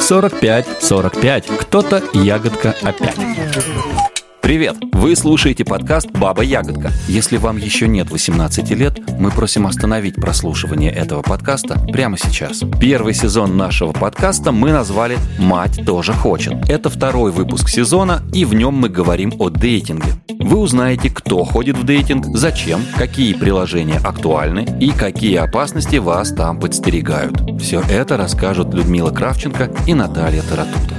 45, 45. Кто-то ягодка опять. Привет! Вы слушаете подкаст «Баба Ягодка». Если вам еще нет 18 лет, мы просим остановить прослушивание этого подкаста прямо сейчас. Первый сезон нашего подкаста мы назвали «Мать тоже хочет». Это второй выпуск сезона, и в нем мы говорим о дейтинге. Вы узнаете, кто ходит в дейтинг, зачем, какие приложения актуальны и какие опасности вас там подстерегают. Все это расскажут Людмила Кравченко и Наталья Таратута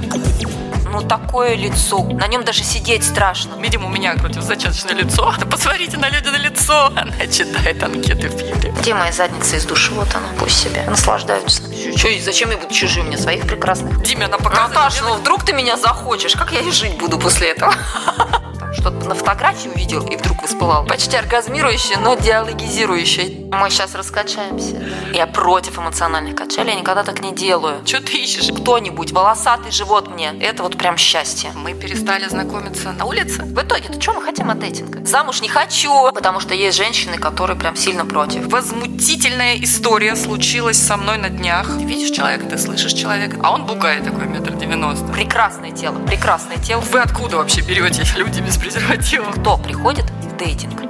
ну такое лицо. На нем даже сидеть страшно. Видимо, у меня противозачаточное лицо. Да посмотрите на люди на лицо. Она читает анкеты в Твиттере. Где моя задница из души? Вот она, пусть себе наслаждаются. Че, зачем я буду чужим? Мне своих прекрасных. Диме, она показывает. Наташа, ну вдруг ты меня захочешь. Как я и жить буду после этого? Что-то на фотографии увидел и вдруг воспылал. Почти оргазмирующее, но диалогизирующее. Мы сейчас раскачаемся. Я против эмоциональных качелей, я никогда так не делаю. Что ты ищешь? Кто-нибудь, волосатый живот мне. Это вот прям счастье. Мы перестали знакомиться на улице. В итоге-то что мы хотим от дейтинга? Замуж не хочу, потому что есть женщины, которые прям сильно против. Возмутительная история случилась со мной на днях. Ты видишь человека, ты слышишь человека, а он бугай такой, метр девяносто. Прекрасное тело, прекрасное тело. Вы откуда вообще берете люди без презерватива. Кто приходит в дейтинг?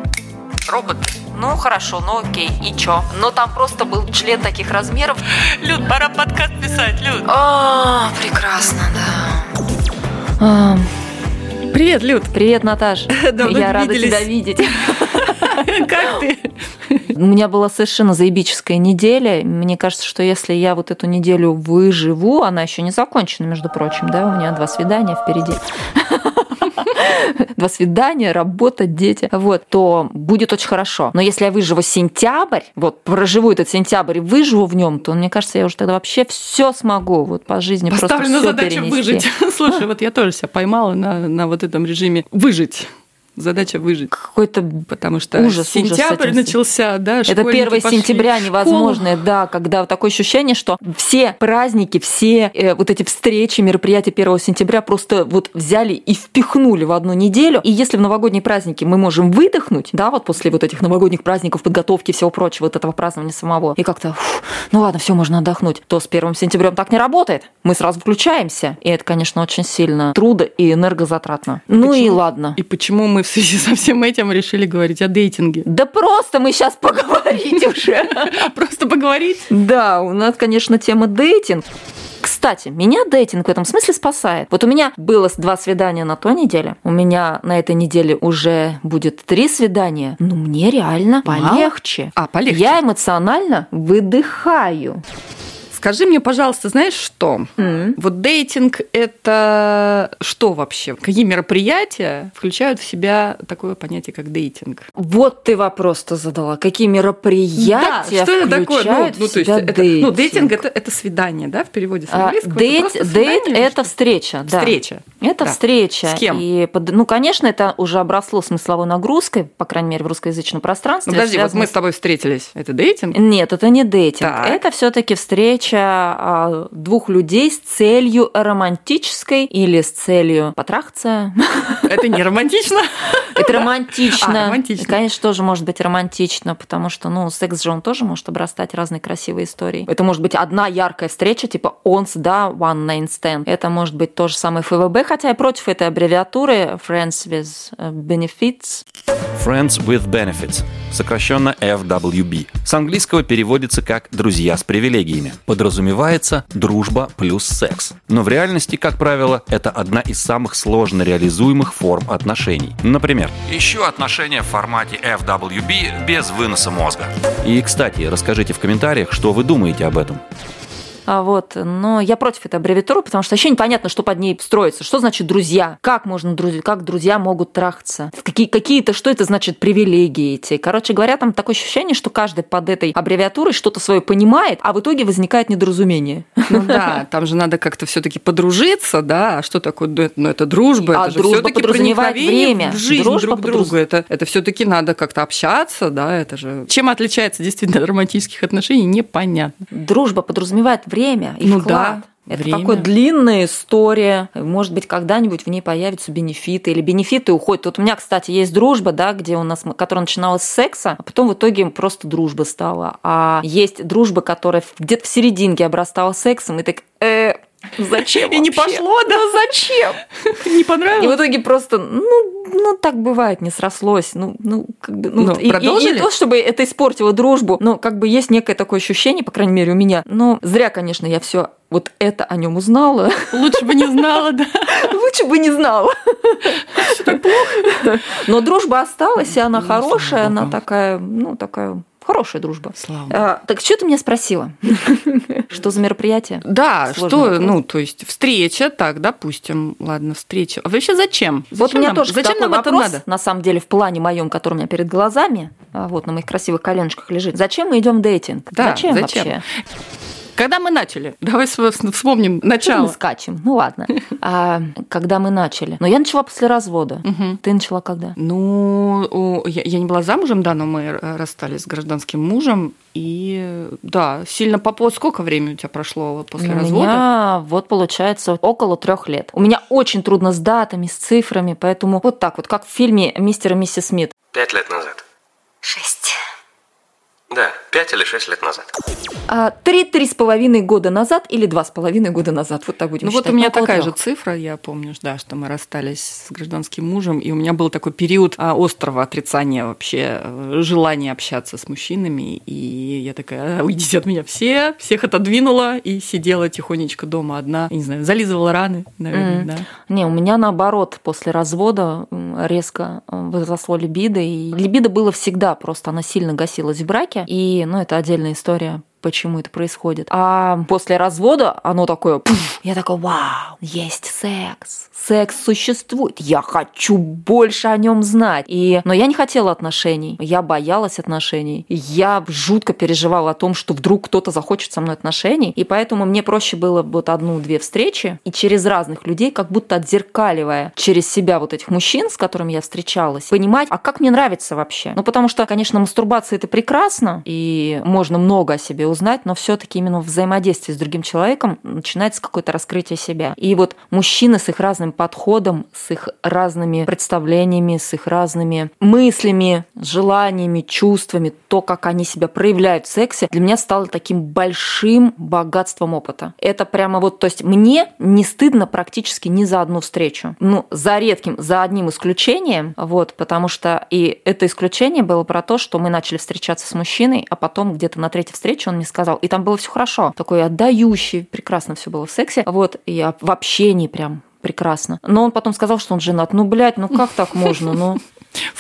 Робот. Ну, хорошо, ну окей, и чё? Но там просто был член таких размеров. Люд, пора подкаст писать, Люд. А, прекрасно, да. Привет, Люд. Привет, Наташ. Я рада тебя видеть. Как ты? У меня была совершенно заебическая неделя. Мне кажется, что если я вот эту неделю выживу, она еще не закончена, между прочим, да, у меня два свидания впереди два свидания, работа, дети, вот, то будет очень хорошо. Но если я выживу сентябрь, вот проживу этот сентябрь и выживу в нем, то мне кажется, я уже тогда вообще все смогу вот по жизни Поставлена просто задача перенести. выжить. Слушай, вот я тоже себя поймала на, на вот этом режиме выжить задача выжить. Какой-то потому что ужас, сентябрь ужас начался, да, Это 1 сентября невозможное, да, когда такое ощущение, что все праздники, все э, вот эти встречи, мероприятия 1 сентября просто вот взяли и впихнули в одну неделю. И если в новогодние праздники мы можем выдохнуть, да, вот после вот этих новогодних праздников, подготовки всего прочего, вот этого празднования самого, и как-то, ну ладно, все можно отдохнуть, то с 1 сентября так не работает. Мы сразу включаемся, и это, конечно, очень сильно трудо и энергозатратно. И ну почему? и ладно. И почему мы в связи со всем этим решили говорить о дейтинге? Да просто мы сейчас поговорить уже. Просто поговорить? Да, у нас, конечно, тема дейтинг. Кстати, меня дейтинг в этом смысле спасает. Вот у меня было два свидания на той неделе, у меня на этой неделе уже будет три свидания. Ну, мне реально полегче. А, полегче. Я эмоционально выдыхаю. Скажи мне, пожалуйста, знаешь что? М. Вот дейтинг – это что вообще? Какие мероприятия включают в себя такое понятие, как дейтинг? Вот ты вопрос-то задала. Какие мероприятия что это такое? Ну, ну, то есть это, дейтинг? ну, дейтинг это, это свидание, да, в переводе с А, английского. Дейт, это дейт это встреча, да. Встреча. Это Да. встреча. С кем? И, ну, конечно, это уже обросло смысловой нагрузкой, по крайней мере, в русскоязычном пространстве. Ну, подожди, вот связано мы с тобой встретились. Это дейтинг? Нет, это не дейтинг. Так. Это все-таки встреча а, двух людей с целью романтической или с целью потрахаться. Это не романтично? Это романтично. А, романтично. И, конечно, тоже может быть романтично, потому что, ну, секс же он тоже может обрастать разной красивой историей. Это может быть одна яркая встреча, типа once, да, one night stand. Это может быть то же самое ФВБ, хотя я против этой аббревиатуры Friends with э, Benefits. Friends with Benefits, сокращенно FWB. С английского переводится как «друзья с привилегиями». Подразумевается дружба плюс секс. Но в реальности, как правило, это одна из самых сложно реализуемых форм отношений. Например, ищу отношения в формате FWB без выноса мозга. И, кстати, расскажите в комментариях, что вы думаете об этом. А Вот. Но я против этой аббревиатуры, потому что еще непонятно, что под ней строится. Что значит друзья? Как можно друзья? Как друзья могут трахаться? Какие, какие-то, что это значит привилегии эти? Короче говоря, там такое ощущение, что каждый под этой аббревиатурой что-то свое понимает, а в итоге возникает недоразумение. Ну да, там же надо как-то все-таки подружиться, да. А что такое? Ну это дружба, А это же дружба все-таки подразумевает время. в жизнь Дружба друг подраз- друга. Это, это все-таки надо как-то общаться, да. Это же чем отличается действительно от романтических отношений, непонятно. Дружба подразумевает время и ну вклад. да. Это Время. такая длинная история. Может быть, когда-нибудь в ней появятся бенефиты. Или бенефиты уходят. Вот у меня, кстати, есть дружба, да, где у нас, которая начиналась с секса, а потом в итоге просто дружба стала. А есть дружба, которая где-то в серединке обрастала сексом, и так, э, Зачем? И не пошло, да? Зачем? Не И в понравилось? итоге просто, ну, ну так бывает, не срослось. Ну, ну как бы, ну, Ну, и- и, и продолжили? не то, чтобы это испортило дружбу, но как бы есть некое такое ощущение, по крайней мере, у меня. Но зря, конечно, я все вот это о нем узнала. Лучше бы не знала, да. Лучше бы не знала. Но дружба осталась, и она хорошая, она такая, ну, такая хорошая дружба. Слава А, так что ты меня спросила? Что за мероприятие? Да, что, ну, то есть встреча, так, допустим, ладно, встреча. А вообще зачем? Вот у меня тоже зачем нам это надо? на самом деле, в плане моем, который у меня перед глазами, а, вот на моих красивых коленочках лежит. Зачем мы идем дейтинг? Зачем? вообще? Когда мы начали? Давай вспомним Что мы начало. скачем? Ну ладно. А, когда мы начали? Но я начала после развода. Мгм. Ты начала когда? Ну, я, я не была замужем, да, но мы расстались с гражданским мужем. И да, сильно попо... Сколько времени у тебя прошло после у развода? меня вот получается около трех лет. У меня очень трудно с датами, с цифрами, поэтому вот так вот, как в фильме «Мистер и миссис Смит». Пять лет назад. Шесть. Да, пять или шесть лет назад. А, Три-три с половиной года назад или два с половиной года назад. Вот так будем Ну вот считать. у меня около такая трёх. же цифра, я помню, да, что мы расстались с гражданским мужем, и у меня был такой период а, острого отрицания вообще, э, желания общаться с мужчинами, и я такая, «А, уйдите от меня все, всех отодвинула и сидела тихонечко дома одна, не знаю, зализывала раны, наверное, Мгм. да. Не, у меня наоборот, после развода резко э, возросло либидо. И либидо было всегда, просто она сильно гасилась в браке. И, ну, это отдельная история почему это происходит. А после развода оно такое, пф, я такой, вау, есть секс, секс существует, я хочу больше о нем знать. И, но я не хотела отношений, я боялась отношений, я жутко переживала о том, что вдруг кто-то захочет со мной отношений, и поэтому мне проще было вот одну-две встречи и через разных людей, как будто отзеркаливая через себя вот этих мужчин, с которыми я встречалась, понимать, а как мне нравится вообще. Ну, потому что, конечно, мастурбация это прекрасно, и можно много о себе узнать, но все-таки именно в взаимодействии с другим человеком начинается какое-то раскрытие себя. И вот мужчины с их разным подходом, с их разными представлениями, с их разными мыслями, желаниями, чувствами, то, как они себя проявляют в сексе, для меня стало таким большим богатством опыта. Это прямо вот, то есть мне не стыдно практически ни за одну встречу. Ну, за редким, за одним исключением, вот, потому что и это исключение было про то, что мы начали встречаться с мужчиной, а потом где-то на третьей встрече он мне сказал, и там было все хорошо, такой отдающий, прекрасно все было в сексе, вот, и а, в общении прям прекрасно. Но он потом сказал, что он женат. Ну, блядь, ну как так можно? Ну,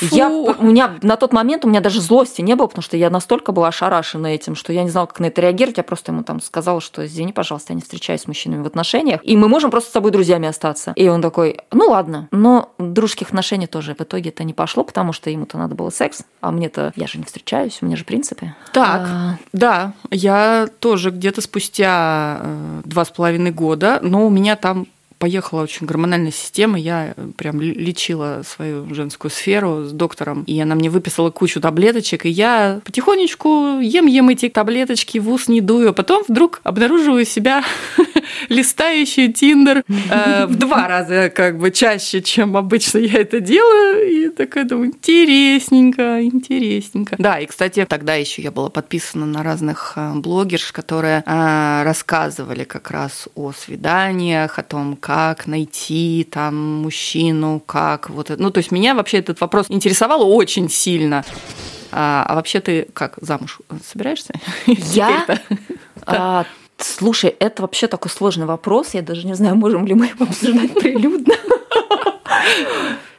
я, у меня на тот момент у меня даже злости не было, потому что я настолько была ошарашена этим, что я не знала, как на это реагировать. Я просто ему там сказала, что извини, пожалуйста, я не встречаюсь с мужчинами в отношениях, и мы можем просто с тобой друзьями остаться. И он такой, ну ладно. Но дружеских отношений тоже в итоге это не пошло, потому что ему-то надо было секс, а мне-то я же не встречаюсь, у меня же принципы. Так, А, да, я тоже где-то спустя э, два с половиной года, но у меня там поехала очень гормональная система, я э, прям лечила свою женскую сферу с доктором, и она мне выписала кучу таблеточек, и я потихонечку ем-ем эти таблеточки, в ус не дую, а потом вдруг обнаруживаю себя листающую Тиндер э, в два раза как бы чаще, чем обычно я это делаю, и такая думаю, интересненько, интересненько. Да, и, кстати, тогда еще я была подписана на разных э, блогерш, которые э, рассказывали как раз о свиданиях, о том, как найти там мужчину, как вот это. Ну, то есть меня вообще этот вопрос интересовал очень сильно. А, а вообще ты как замуж собираешься? Я? А, слушай, это вообще такой сложный вопрос. Я даже не знаю, можем ли мы его обсуждать прилюдно.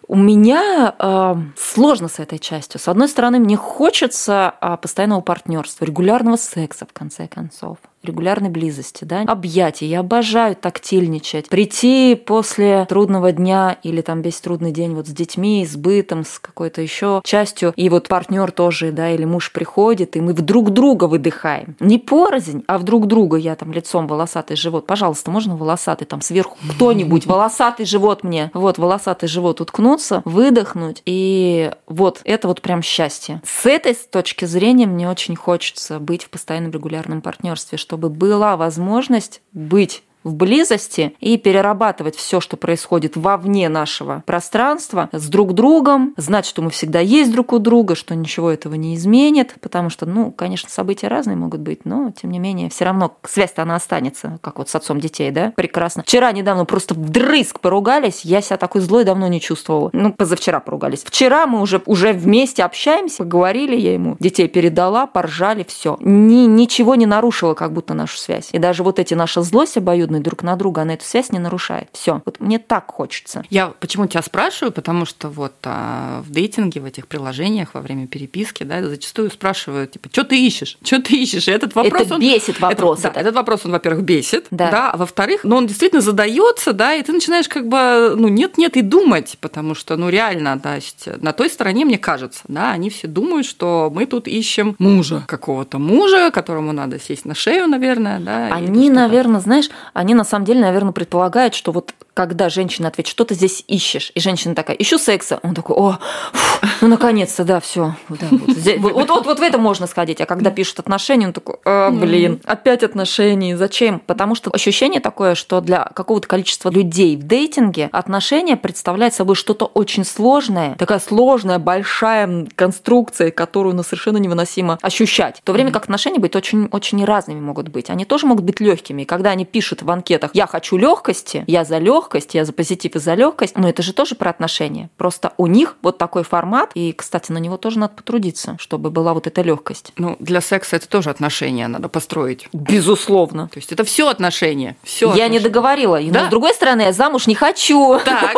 У меня э, сложно с этой частью. С одной стороны, мне хочется э, постоянного партнерства, регулярного секса, в конце концов, регулярной близости, да, объятий. Я обожаю тактильничать. Прийти после трудного дня или там весь трудный день вот с детьми, с бытом, с какой-то еще частью, и вот партнер тоже, да, или муж приходит, и мы в друг друга выдыхаем. Не порознь, а в друг друга. Я там лицом волосатый живот. Пожалуйста, можно волосатый там сверху кто-нибудь волосатый живот мне, вот волосатый живот уткнуться, выдохнуть, и вот это вот прям счастье. С этой точки зрения мне очень хочется быть в постоянном регулярном партнерстве, чтобы была возможность быть в близости и перерабатывать все, что происходит вовне нашего пространства с друг другом, знать, что мы всегда есть друг у друга, что ничего этого не изменит, потому что, ну, конечно, события разные могут быть, но, тем не менее, все равно связь-то она останется, как вот с отцом детей, да, прекрасно. Вчера недавно просто вдрызг поругались, я себя такой злой давно не чувствовала. Ну, позавчера поругались. Вчера мы уже, уже вместе общаемся, поговорили, я ему детей передала, поржали, все. Ни, ничего не нарушило как будто нашу связь. И даже вот эти наша злость обоюдная друг на друга, она эту связь не нарушает. Все. Вот мне так хочется. Я почему тебя спрашиваю, потому что вот а, в дейтинге, в этих приложениях во время переписки, да, зачастую спрашивают, типа, что ты ищешь? Что ты ищешь? И этот вопрос... Это он, бесит вопрос. Это, да, этот вопрос, он, во-первых, бесит, да. да, а во-вторых, но он действительно задается, да, и ты начинаешь как бы, ну, нет-нет, и думать, потому что, ну, реально, да, на той стороне, мне кажется, да, они все думают, что мы тут ищем мужа, какого-то мужа, которому надо сесть на шею, наверное, да. Они, наверное, знаешь, они на самом деле, наверное, предполагают, что вот когда женщина ответит, что ты здесь ищешь, и женщина такая, ищу секса, он такой, о, фу, ну наконец-то, да, все, да, вот, вот, вот, вот в это можно сходить, а когда пишут отношения, он такой, а, блин, опять отношения, зачем? Потому что ощущение такое, что для какого-то количества людей в дейтинге отношения представляют собой что-то очень сложное, такая сложная, большая конструкция, которую ну, совершенно невыносимо ощущать. В то время как отношения быть очень, очень разными могут быть. Они тоже могут быть легкими. И когда они пишут в анкетах «я хочу легкости», «я за легкость», «я за позитив и за легкость», но это же тоже про отношения. Просто у них вот такой формат, и, кстати, на него тоже надо потрудиться, чтобы была вот эта легкость. Ну, для секса это тоже отношения надо построить. Безусловно. То есть это все отношения. Все я отношения. не договорила. Но, да? с другой стороны, я замуж не хочу. Так,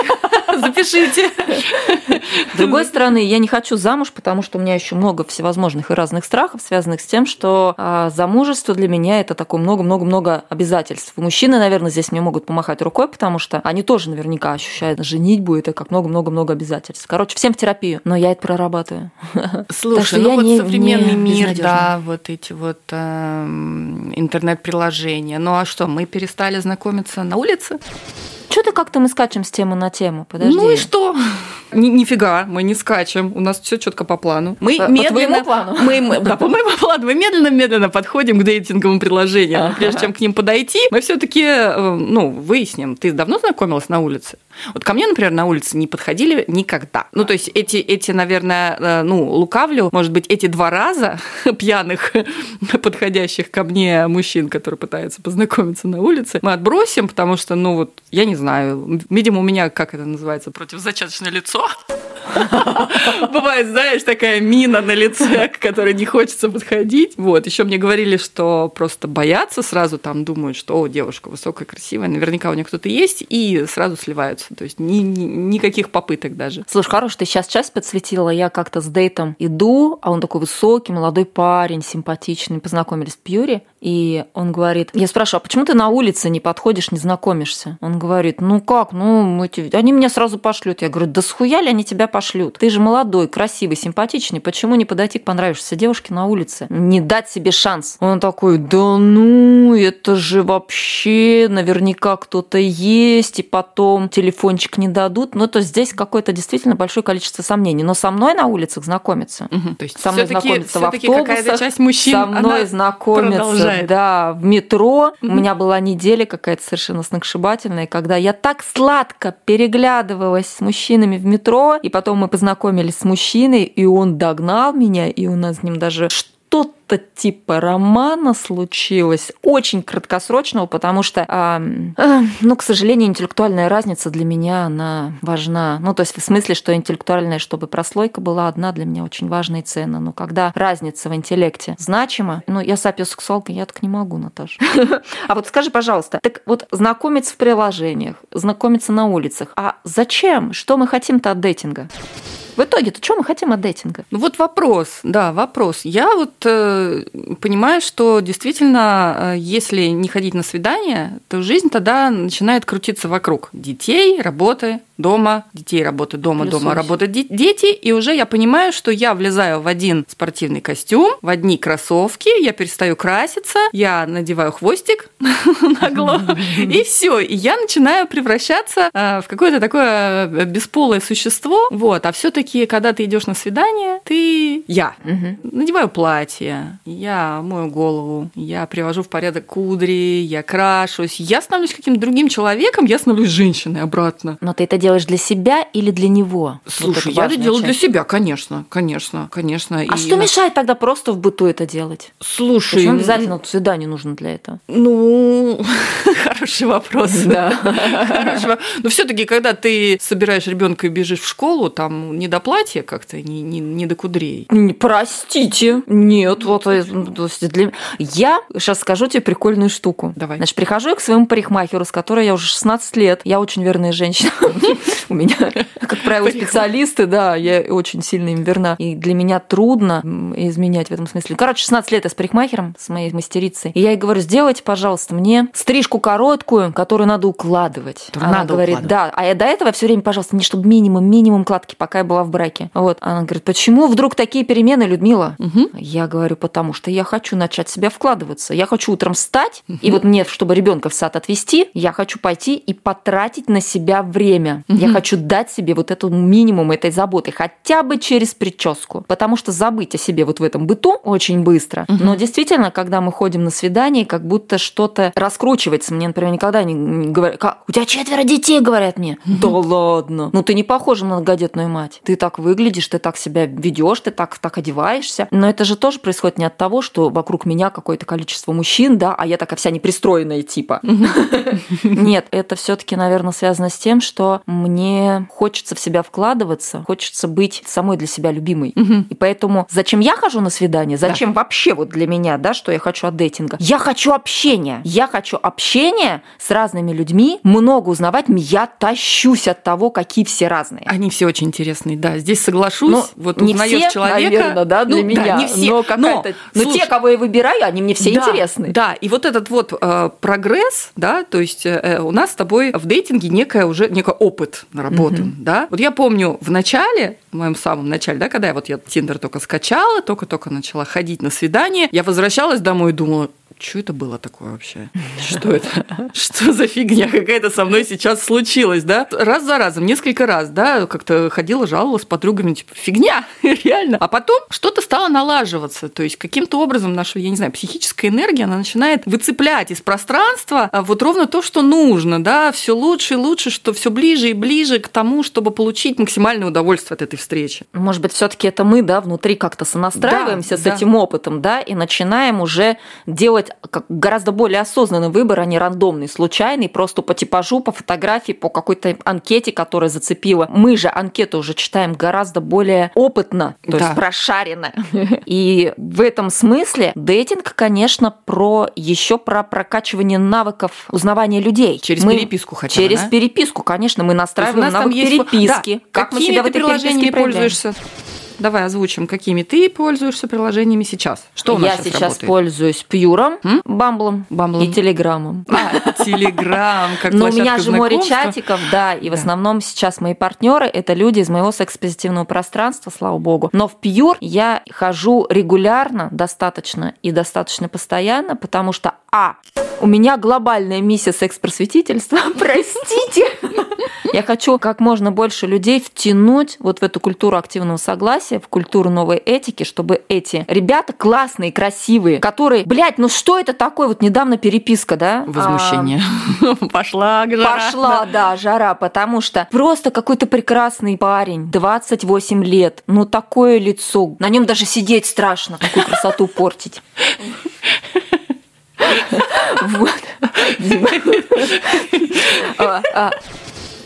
запишите. С другой стороны, я не хочу замуж, потому что у меня еще много всевозможных и разных страхов, связанных с тем, что а, замужество для меня это такое много-много-много обязательств. Мужчины, наверное, здесь мне могут помахать рукой, потому что они тоже наверняка ощущают женитьбу это как много-много-много обязательств. Короче, всем в терапию, но я это прорабатываю. Слушай, ну вот не, современный не мир, да, вот эти вот э, интернет-приложения. Ну а что, мы перестали знакомиться на улице? Что-то как-то мы скачем с темы на тему. Подожди. Ну и что? Ни, нифига, мы не скачем. У нас все четко по плану. Мы по, медленно, по плану. Мы, мы, да, по моему плану. Мы медленно-медленно подходим к дейтинговым предложениям. Ага. Прежде чем к ним подойти, мы все-таки э, ну, выясним. Ты давно знакомилась на улице? Вот ко мне, например, на улице не подходили никогда. Ну, то есть эти, эти наверное, э, ну, лукавлю, может быть, эти два раза пьяных, подходящих ко мне мужчин, которые пытаются познакомиться на улице, мы отбросим, потому что, ну, вот, я не знаю, видимо, у меня, как это называется, противозачаточное лицо. Бывает, знаешь, такая мина на лице, к которой не хочется подходить. Вот, еще мне говорили, что просто боятся сразу, там думают, что, о, девушка высокая, красивая, наверняка у нее кто-то есть, и сразу сливаются. То есть ни, ни, никаких попыток даже. Слушай, хорош, ты сейчас часть подсветила. Я как-то с дейтом иду, а он такой высокий, молодой парень, симпатичный. Познакомились в Пьюре, и он говорит, я спрашиваю, а почему ты на улице не подходишь, не знакомишься? Он говорит, ну как, ну, эти... они меня сразу пошлют. Я говорю, да схуя ли они тебя пошлют? Ты же молодой, красивый, симпатичный, почему не подойти к понравившейся девушке на улице? Не дать себе шанс. Он такой, да ну, это же вообще наверняка кто-то есть, и потом телефончик не дадут. Ну, то здесь какое-то действительно большое количество сомнений. Но со мной на улицах знакомиться. Угу, то есть со мной знакомиться в автобусах. часть мужчин, со мной знакомиться продолжает. Да, в метро. У меня была неделя какая-то совершенно сногсшибательная, когда я так сладко переглядывалась с мужчинами в метро, и потом мы познакомились с мужчиной, и он догнал меня, и у нас с ним даже что что-то типа романа случилось, очень краткосрочного, потому что, э, э, ну, к сожалению, интеллектуальная разница для меня, она важна. Ну, то есть в смысле, что интеллектуальная, чтобы прослойка была одна, для меня очень важная и ценна. Но когда разница в интеллекте значима, ну, я сапиосексуалка, я так не могу, Наташа. А вот скажи, пожалуйста, так вот знакомиться в приложениях, знакомиться на улицах, а зачем? Что мы хотим-то от дейтинга? В итоге-то что мы хотим от дейтинга? Ну вот вопрос, да, вопрос. Я вот э, понимаю, что действительно, э, если не ходить на свидание, то жизнь тогда начинает крутиться вокруг детей, работы, дома, детей, работы, дома, Плюс дома, работа, дети. И уже я понимаю, что я влезаю в один спортивный костюм, в одни кроссовки, я перестаю краситься, я надеваю хвостик нагло, и все. И я начинаю превращаться э, в какое-то такое бесполое существо. Вот. А все-таки, когда ты идешь на свидание, ты я. Надеваю платье, Я мою голову, я привожу в порядок кудри, я крашусь. Я становлюсь каким-то другим человеком, я становлюсь женщиной обратно. Но ты это делаешь для себя или для него? Слушай, вот я это делаю часть. для себя, конечно, конечно, конечно. А И что мешает тогда просто в быту это делать? Слушай, Почему обязательно вот свидание нужно для этого? Ну, хороший вопрос. Да. Но все-таки, когда ты собираешь ребенка и бежишь в школу, там не до платья как-то, не, не, не до кудрей. Простите, нет, вот есть для... я сейчас скажу тебе прикольную штуку. Давай. Значит, прихожу я к своему парикмахеру, с которой я уже 16 лет. Я очень верная женщина. У меня, как правило, специалисты, да, я очень сильно им верна. И для меня трудно изменять в этом смысле. Короче, 16 лет я с парикмахером, с моей мастерицей. И я ей говорю, сделайте, пожалуйста, мне стрижку короткую, которую надо укладывать. Которую Она надо говорит, укладывать. да. А я до этого все время, пожалуйста, мне чтобы минимум, минимум кладки, пока я была в браке. Вот. Она говорит, почему вдруг такие перемены, Людмила? Я говорю, потому что я хочу начать себя вкладываться. Я хочу утром встать, и вот мне, чтобы ребенка в сад отвезти, я хочу пойти и потратить на себя время. Я хочу дать себе вот эту минимум этой заботы, хотя бы через прическу. Потому что забыть о себе вот в этом быту очень быстро. Но действительно, когда мы ходим на свидание, как будто что-то раскручивается. Мне, например, никогда не, не говорят, «Как? у тебя четверо детей, говорят мне. Да ладно. Ну ты не похожа на многодетную мать. Ты так выглядишь, ты так себя ведешь, ты так, так одеваешься. Но это же тоже происходит не от того, что вокруг меня какое-то количество мужчин, да, а я такая вся непристроенная типа. Нет, это все-таки, наверное, связано с тем, что мне хочется в себя вкладываться, хочется быть самой для себя любимой. И поэтому зачем я хожу на свидание? Зачем вообще вот для меня, да, что я хочу от дейтинга? Я хочу общения. Я хочу общения с разными людьми, много узнавать. Я тащусь от того, какие все разные. Они все очень интересные, да. Здесь соглашусь. Ну, вот не узнаешь все, человека. наверное, да, для Ну, меня. не все. Но какая-то. Но, слушай, те, кого я выбираю, они мне все да, интересны. Да, и вот этот вот э, прогресс, да, то есть э, у нас с тобой в дейтинге некая уже некий опыт наработан, да. Вот я помню в начале, в моем самом начале, да, когда я вот я Тиндер только скачала, только-только начала ходить на свидание, я возвращалась домой и думала, что это было такое вообще? Что это? Что за фигня какая-то со мной сейчас случилась, да? Раз за разом, несколько раз, да, как-то ходила, жаловалась с подругами, типа, фигня, реально. А потом что-то стало налаживаться, то есть каким-то образом наша, я не знаю, психическая энергия, она начинает выцеплять из пространства а, вот ровно то, что нужно, да, все лучше и лучше, что все ближе и ближе к тому, чтобы получить максимальное удовольствие от этой встречи. Может быть, все-таки это мы, да, внутри как-то сонастраиваемся Да, с да. этим опытом, да, и начинаем уже делать гораздо более осознанный выбор, а не рандомный, случайный, просто по типажу, по фотографии, по какой-то анкете, которая зацепила. Мы же анкету уже читаем гораздо более опытно, то Да. есть прошаренно. И в этом смысле дейтинг, конечно, про еще про прокачивание навыков узнавания людей. Через Мы- переписку хотя бы, Через да? переписку, конечно, мы настраиваем навык переписки. Да. Как мы себя в этой переписке пользуешься? Давай озвучим, какими ты пользуешься приложениями сейчас. Что у нас Я сейчас, сейчас работает? пользуюсь Пьюром, М? Бамблом, Бамблом. и Телеграмом. А, Телеграм, как Но у меня же море чатиков, да, и в основном сейчас мои партнеры это люди из моего секс-позитивного пространства, слава богу. Но в Пьюр я хожу регулярно, достаточно и достаточно постоянно, потому что а у меня глобальная миссия секс-просветительства, простите. Я хочу как можно больше людей втянуть вот в эту культуру активного согласия, в культуру новой этики, чтобы эти ребята классные, красивые, которые, блядь, ну что это такое? Вот недавно переписка, да? Возмущение. Пошла жара. Пошла, да, жара, потому что просто какой-то прекрасный парень, 28 лет, ну такое лицо, на нем даже сидеть страшно, такую красоту портить. Вот. А, а.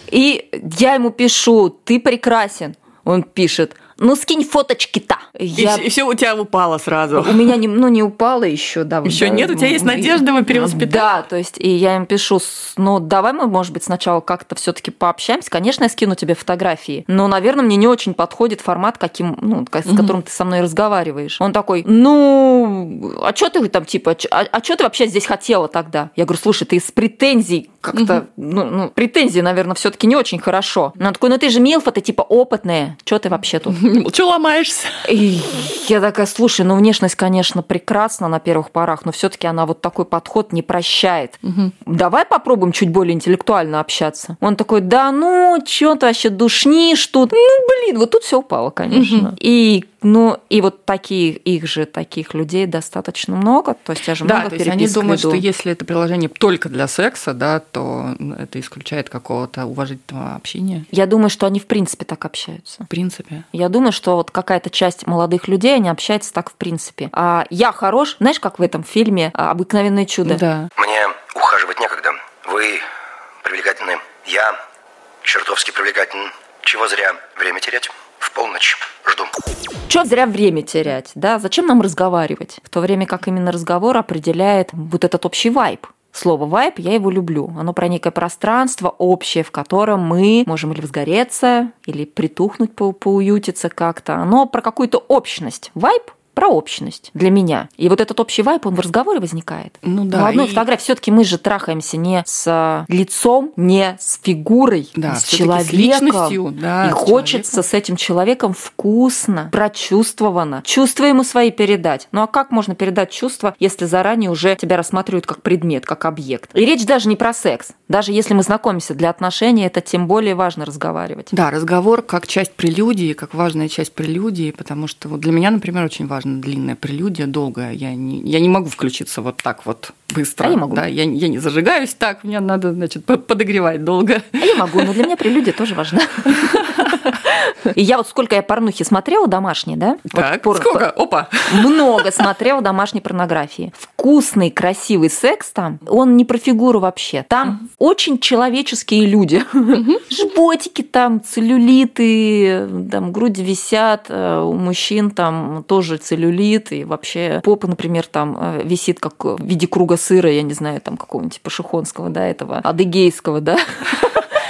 И я ему пишу, ты прекрасен. Он пишет, ну скинь фоточки-то. И, Я- все у тебя упало сразу. У меня не, ну, не упало еще, да. Еще да, нет? У тебя есть м, надежда его перевоспитать? Да, то есть, и я им пишу, с- ну, давай мы, может быть, сначала как-то все таки пообщаемся. Конечно, я скину тебе фотографии, но, наверное, мне не очень подходит формат, каким, ну, с которым ты со мной разговариваешь. Он такой, ну, а что ты там, типа, ч- а, что ты вообще здесь хотела тогда? Я говорю, слушай, ты из претензий как-то, ну, ну, претензии, наверное, все таки не очень хорошо. Но он такой, ну, ты же Милфа, ты, типа, опытная, что ты вообще тут? Че ломаешься? И я такая, слушай, ну внешность, конечно, прекрасна на первых порах, но все-таки она вот такой подход не прощает. Давай попробуем чуть более интеллектуально общаться. Он такой, да ну, что ты вообще душнишь тут? Ну, блин, вот тут все упало, конечно. И Ну, и вот такие, их же, таких людей достаточно много. То есть я же да, много то есть они думают, веду. что если это приложение только для секса, да, то это исключает какого-то уважительного общения. Я думаю, что они в принципе так общаются. В принципе. Я думаю, что вот какая-то часть молодых людей, они общаются так в принципе. А я хорош, знаешь, как в этом фильме «Обыкновенное чудо». Да. Мне ухаживать некогда. Вы привлекательны. Я чертовски привлекателен. Чего зря время терять? В полночь. Жду. Чё зря время терять, да? Зачем нам разговаривать? В то время как именно разговор определяет вот этот общий вайб. Слово «вайб» я его люблю. Оно про некое пространство общее, в котором мы можем или взгореться, или притухнуть, по поуютиться как-то. Оно про какую-то общность. Вайб про общность для меня. И вот этот общий вайп, он в разговоре возникает. Ну да. В одной и... фотографии все-таки мы же трахаемся не с лицом, не с фигурой, да, с человеком. С личностью. Да, и с хочется человеком. с этим человеком вкусно, прочувствовано, чувства ему свои передать. Ну а как можно передать чувства, если заранее уже тебя рассматривают как предмет, как объект? И речь даже не про секс. Даже если мы знакомимся для отношений, это тем более важно разговаривать. Да, разговор как часть прелюдии, как важная часть прелюдии, потому что вот для меня, например, очень важно длинная прелюдия, долгая. Я не, я не могу включиться вот так вот быстро. А я могу. Да, я, я не зажигаюсь так, мне надо, значит, подогревать долго. А я могу, но для меня прелюдия тоже важна. И я вот сколько я порнухи смотрела домашние, да? Так, вот, сколько? Опа! Много смотрела домашней порнографии. Вкусный, красивый секс там, он не про фигуру вообще. Там очень человеческие люди. Животики там, целлюлиты, там груди висят, э, у мужчин там тоже целлюлит, и вообще попа, например, там э, висит как в виде круга сыра, я не знаю, там какого-нибудь пашихонского, да, этого, адыгейского, да.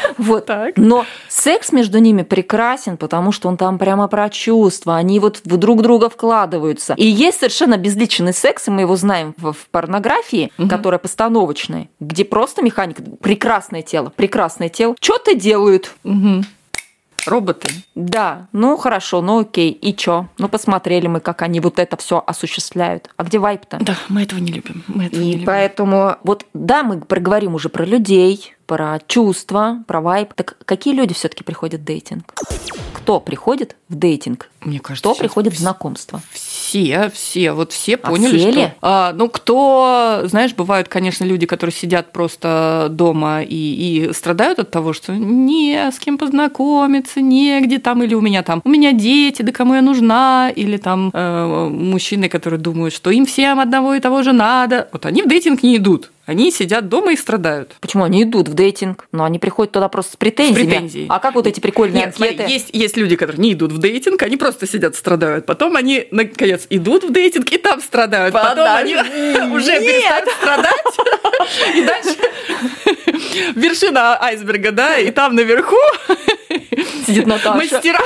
Вот. Так. Но секс между ними прекрасен, потому что он там прямо про чувства, они вот в друг друга вкладываются. И есть совершенно безличный секс, и мы его знаем в, порнографии, Мгм. которая постановочная, где просто механика, прекрасное тело, прекрасное тело, что-то делают. Мгм. Роботы. Да, ну хорошо, ну окей, и чё? Ну посмотрели мы, как они вот это все осуществляют. А где вайп-то? Да, мы этого не любим. Мы этого не И любим. поэтому вот да, мы проговорим уже про людей, про чувства, про вайп. Так какие люди все-таки приходят в дейтинг? Кто приходит в дейтинг? Мне кажется, Кто приходит в знакомство? Все, все, вот все А поняли, все что... А, ну, кто, знаешь, бывают, конечно, люди, которые сидят просто дома и, и страдают от того, что не с кем познакомиться, негде там, или у меня там, у меня дети, да кому я нужна, или там э, мужчины, которые думают, что им всем одного и того же надо. Вот они в дейтинг не идут. Они сидят дома и страдают. Почему они идут в дейтинг? Но они приходят туда просто с претензиями. претензией. А как вот эти прикольные Нет, смотри, анкеты? есть, есть люди, которые не идут в дейтинг, они просто сидят, страдают. Потом они, наконец, идут в дейтинг и там страдают. Потом они уже перестают страдать. И дальше вершина айсберга, да, и там наверху Сидит Наташа. мастера,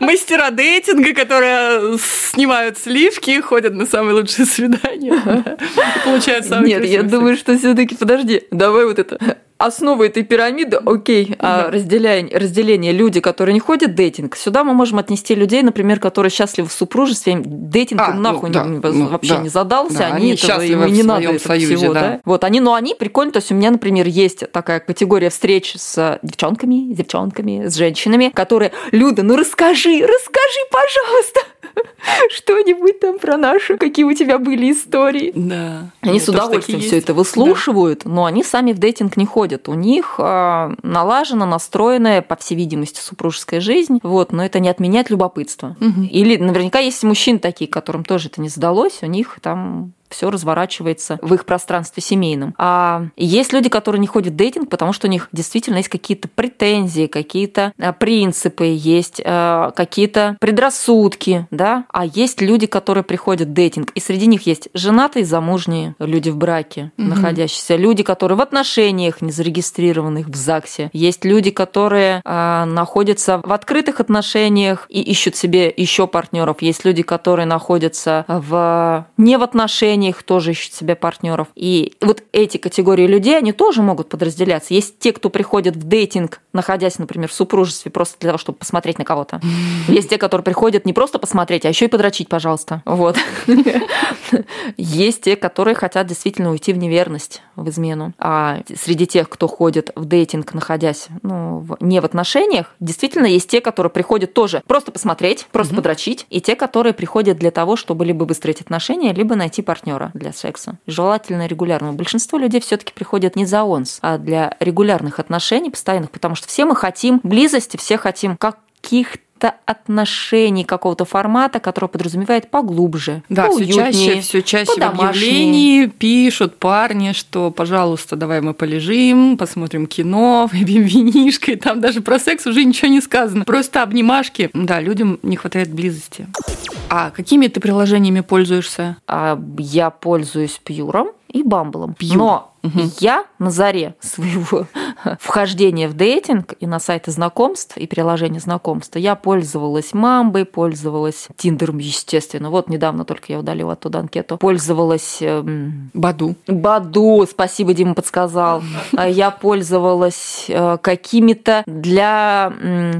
мастера дейтинга, которые снимают сливки, ходят на самые лучшие свидания получают самые Нет, я думаю, что все-таки подожди, давай вот это. Основа этой пирамиды, окей, а Да. разделяем, разделение люди, которые не ходят дейтинг. Сюда мы можем отнести людей, например, которые счастливы в супружестве, дейтинг А, им ну, нахуй да, ну, вообще да. не задался, Да, они, они этого, им не надо этого союзе, всего, да. да. Вот они, но они прикольно, то есть у меня, например, есть такая категория встреч с девчонками, с девчонками, с женщинами, которые, Люда, ну расскажи, расскажи, пожалуйста, что-нибудь там про нашу, какие у тебя были истории. Да. Они Ну, с удовольствием все это выслушивают, но они сами в дейтинг не ходят. У них а, налажена, настроенная, по всей видимости, супружеская жизнь. Вот, но это не отменяет любопытство. Мгм. Или наверняка есть мужчины такие, которым тоже это не сдалось, у них там все разворачивается в их пространстве семейном. А есть люди, которые не ходят в дейтинг, потому что у них действительно есть какие-то претензии, какие-то а, принципы, есть а, какие-то предрассудки, да. А есть люди, которые приходят в дейтинг, и среди них есть женатые, замужние люди в браке, Мгм. находящиеся, люди, которые в отношениях, не зарегистрированных в ЗАГСе. Есть люди, которые а, находятся в открытых отношениях и ищут себе еще партнеров. Есть люди, которые находятся в не в отношениях, отношениях тоже ищут себе партнеров. И вот эти категории людей, они тоже могут подразделяться. Есть те, кто приходит в дейтинг, находясь, например, в супружестве, просто для того, чтобы посмотреть на кого-то. Есть те, которые приходят не просто посмотреть, а еще и подрочить, пожалуйста. Вот. Есть те, которые хотят действительно уйти в неверность, в измену. А среди тех, кто ходит в дейтинг, находясь ну, не в отношениях, действительно есть те, которые приходят тоже просто посмотреть, просто подрочить, и те, которые приходят для того, чтобы либо выстроить отношения, либо найти партнера для секса. Желательно регулярного. Большинство людей все-таки приходят не за онс, а для регулярных отношений, постоянных, потому что все мы хотим близости, все хотим каких каких-то отношений какого-то формата, который подразумевает поглубже, Да, все чаще, все чаще в объявлении пишут парни, что, пожалуйста, давай мы полежим, посмотрим кино, выпьем винишко, и там даже про секс уже ничего не сказано. Просто обнимашки. Да, людям не хватает близости. А какими ты приложениями пользуешься? А я пользуюсь Пьюром и Бамблом. Но Угу. Я на заре своего вхождения в дейтинг и на сайты знакомств и приложения знакомства я пользовалась Мамбой, пользовалась Тиндером, естественно. Вот недавно только я удалила оттуда анкету. Пользовалась... Эм... Баду. Баду, спасибо, Дима подсказал. А я пользовалась э, какими-то для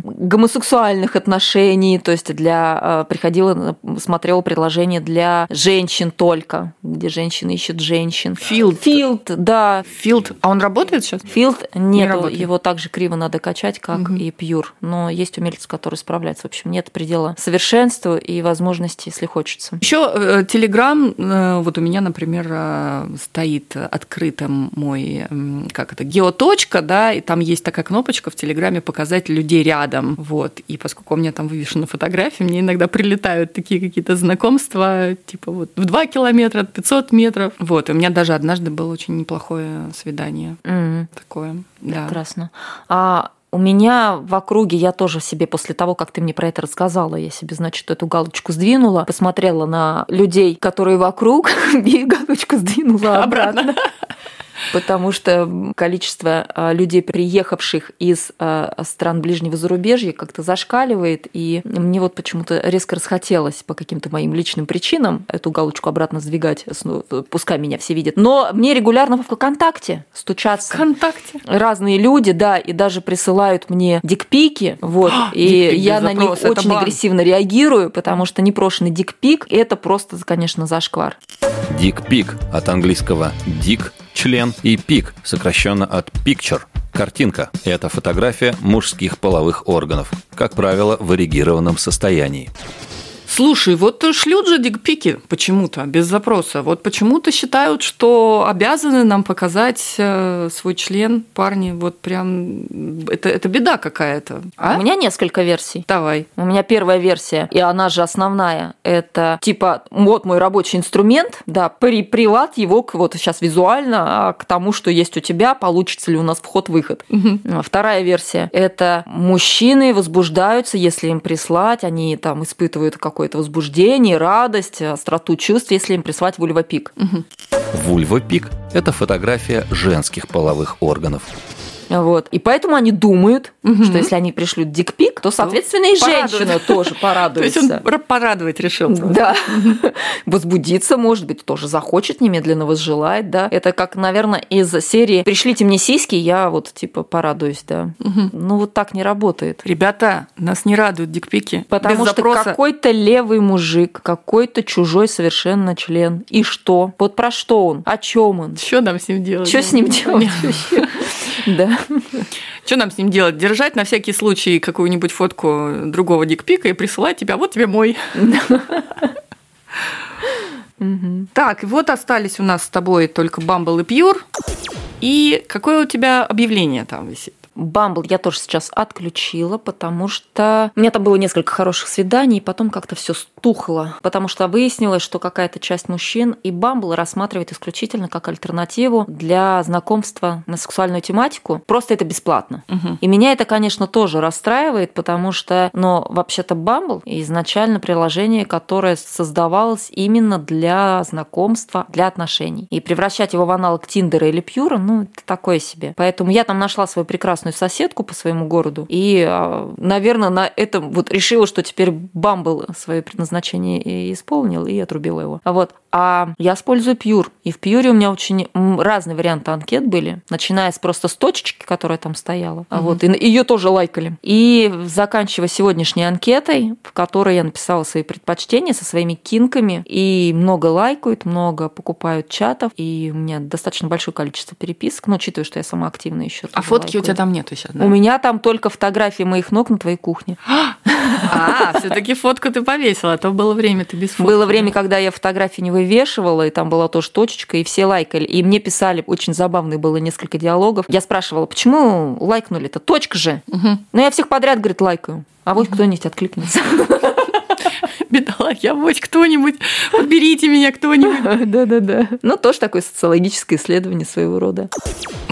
гомосексуальных отношений, то есть для... Э, приходила, смотрела предложения для женщин только, где женщины ищут женщин. Филд. Филд, да, да. Филд, а он работает сейчас? Филд нет, не его также криво надо качать, как угу. и Пьюр. Но есть умельцы, которые справляются. В общем, нет предела совершенству и возможности, если хочется. Еще Телеграм, э, вот у меня, например, э, стоит открытым мой, как это, геоточка, да, и там есть такая кнопочка в Телеграме показать людей рядом. Вот. И поскольку у меня там вывешена фотография, мне иногда прилетают такие какие-то знакомства, типа вот в 2 километра, 500 метров. Вот. И у меня даже однажды был очень неплохой неплохое свидание. Mm. Такое. Прекрасно. Да. А у меня в округе, я тоже себе после того, как ты мне про это рассказала, я себе, значит, эту галочку сдвинула, посмотрела на людей, которые вокруг, и галочку сдвинула обратно. обратно потому что количество а, людей, приехавших из а, стран ближнего зарубежья, как-то зашкаливает, и мне вот почему-то резко расхотелось по каким-то моим личным причинам эту галочку обратно сдвигать, пускай меня все видят. Но мне регулярно в ВКонтакте стучатся. ВКонтакте? Разные люди, да, и даже присылают мне дикпики, вот, и я на них очень агрессивно реагирую, потому что непрошенный дикпик – это просто, конечно, зашквар. Дикпик от английского «дик» член и пик, сокращенно от picture, картинка. Это фотография мужских половых органов, как правило, в эрегированном состоянии. Слушай, вот шлют же дикпики почему-то, без запроса. Вот почему-то считают, что обязаны нам показать э, свой член, парни. Вот прям это, это беда какая-то. А? У меня несколько версий. Давай. У меня первая версия, и она же основная. Это типа вот мой рабочий инструмент, да, при, прилад его к, вот сейчас визуально а, к тому, что есть у тебя, получится ли у нас вход-выход. Угу. Вторая версия – это мужчины возбуждаются, если им прислать, они там испытывают какой какое-то возбуждение, радость, остроту чувств, если им прислать вульвопик. Угу. Вульвопик – это фотография женских половых органов. Вот. И поэтому они думают, угу. что если они пришлют дикпик, то, соответственно, и женщина тоже порадуется. То есть он порадовать решил. Да. Возбудиться, может быть, тоже захочет, немедленно возжелает, да. Это как, наверное, из серии «Пришлите мне сиськи, я вот, типа, порадуюсь», да. Ну, вот так не работает. Ребята, нас не радуют дикпики. Потому что какой-то левый мужик, какой-то чужой совершенно член. И что? Вот про что он? О чем он? Что нам с ним делать? Что с ним делать? Да. Что нам с ним делать? Держать на всякий случай какую-нибудь фотку другого дикпика и присылать тебя, вот тебе мой. Так, вот остались у нас с тобой только Bumble и Pure. И какое у тебя объявление там висит? Бамбл я тоже сейчас отключила, потому что у меня там было несколько хороших свиданий, и потом как-то все стухло, потому что выяснилось, что какая-то часть мужчин и Бамбл рассматривает исключительно как альтернативу для знакомства на сексуальную тематику. Просто это бесплатно. Угу. И меня это, конечно, тоже расстраивает, потому что, но вообще-то Бамбл изначально приложение, которое создавалось именно для знакомства, для отношений. И превращать его в аналог Тиндера или Пьюра, ну, это такое себе. Поэтому я там нашла свою прекрасную классную соседку по своему городу. И, а, наверное, на этом вот решила, что теперь Бамбл свое предназначение исполнил и отрубила его. А вот. А я использую Pure. И в Pure у меня очень разные варианты анкет были, начиная с просто с точечки, которая там стояла. Угу. Вот, и ее тоже лайкали. И заканчивая сегодняшней анкетой, в которой я написала свои предпочтения со своими кинками. И много лайкают, много покупают чатов. И у меня достаточно большое количество переписок, но ну, учитывая, что я сама активная еще. А фотки лайкаю. у тебя там нету сейчас? Да? У меня там только фотографии моих ног на твоей кухне. А, все-таки фотку ты повесила, а то было время ты без фотки. Было время, когда я фотографии не вывешивала, и там была тоже точечка, и все лайкали. И мне писали, очень забавно было несколько диалогов. Я спрашивала, почему лайкнули-то? Точка же. Угу. Ну, я всех подряд, говорит, лайкаю. А вот кто-нибудь откликнется. Бедолаг, я вот кто-нибудь, подберите меня кто-нибудь. Да-да-да. Ну, тоже такое социологическое исследование своего рода.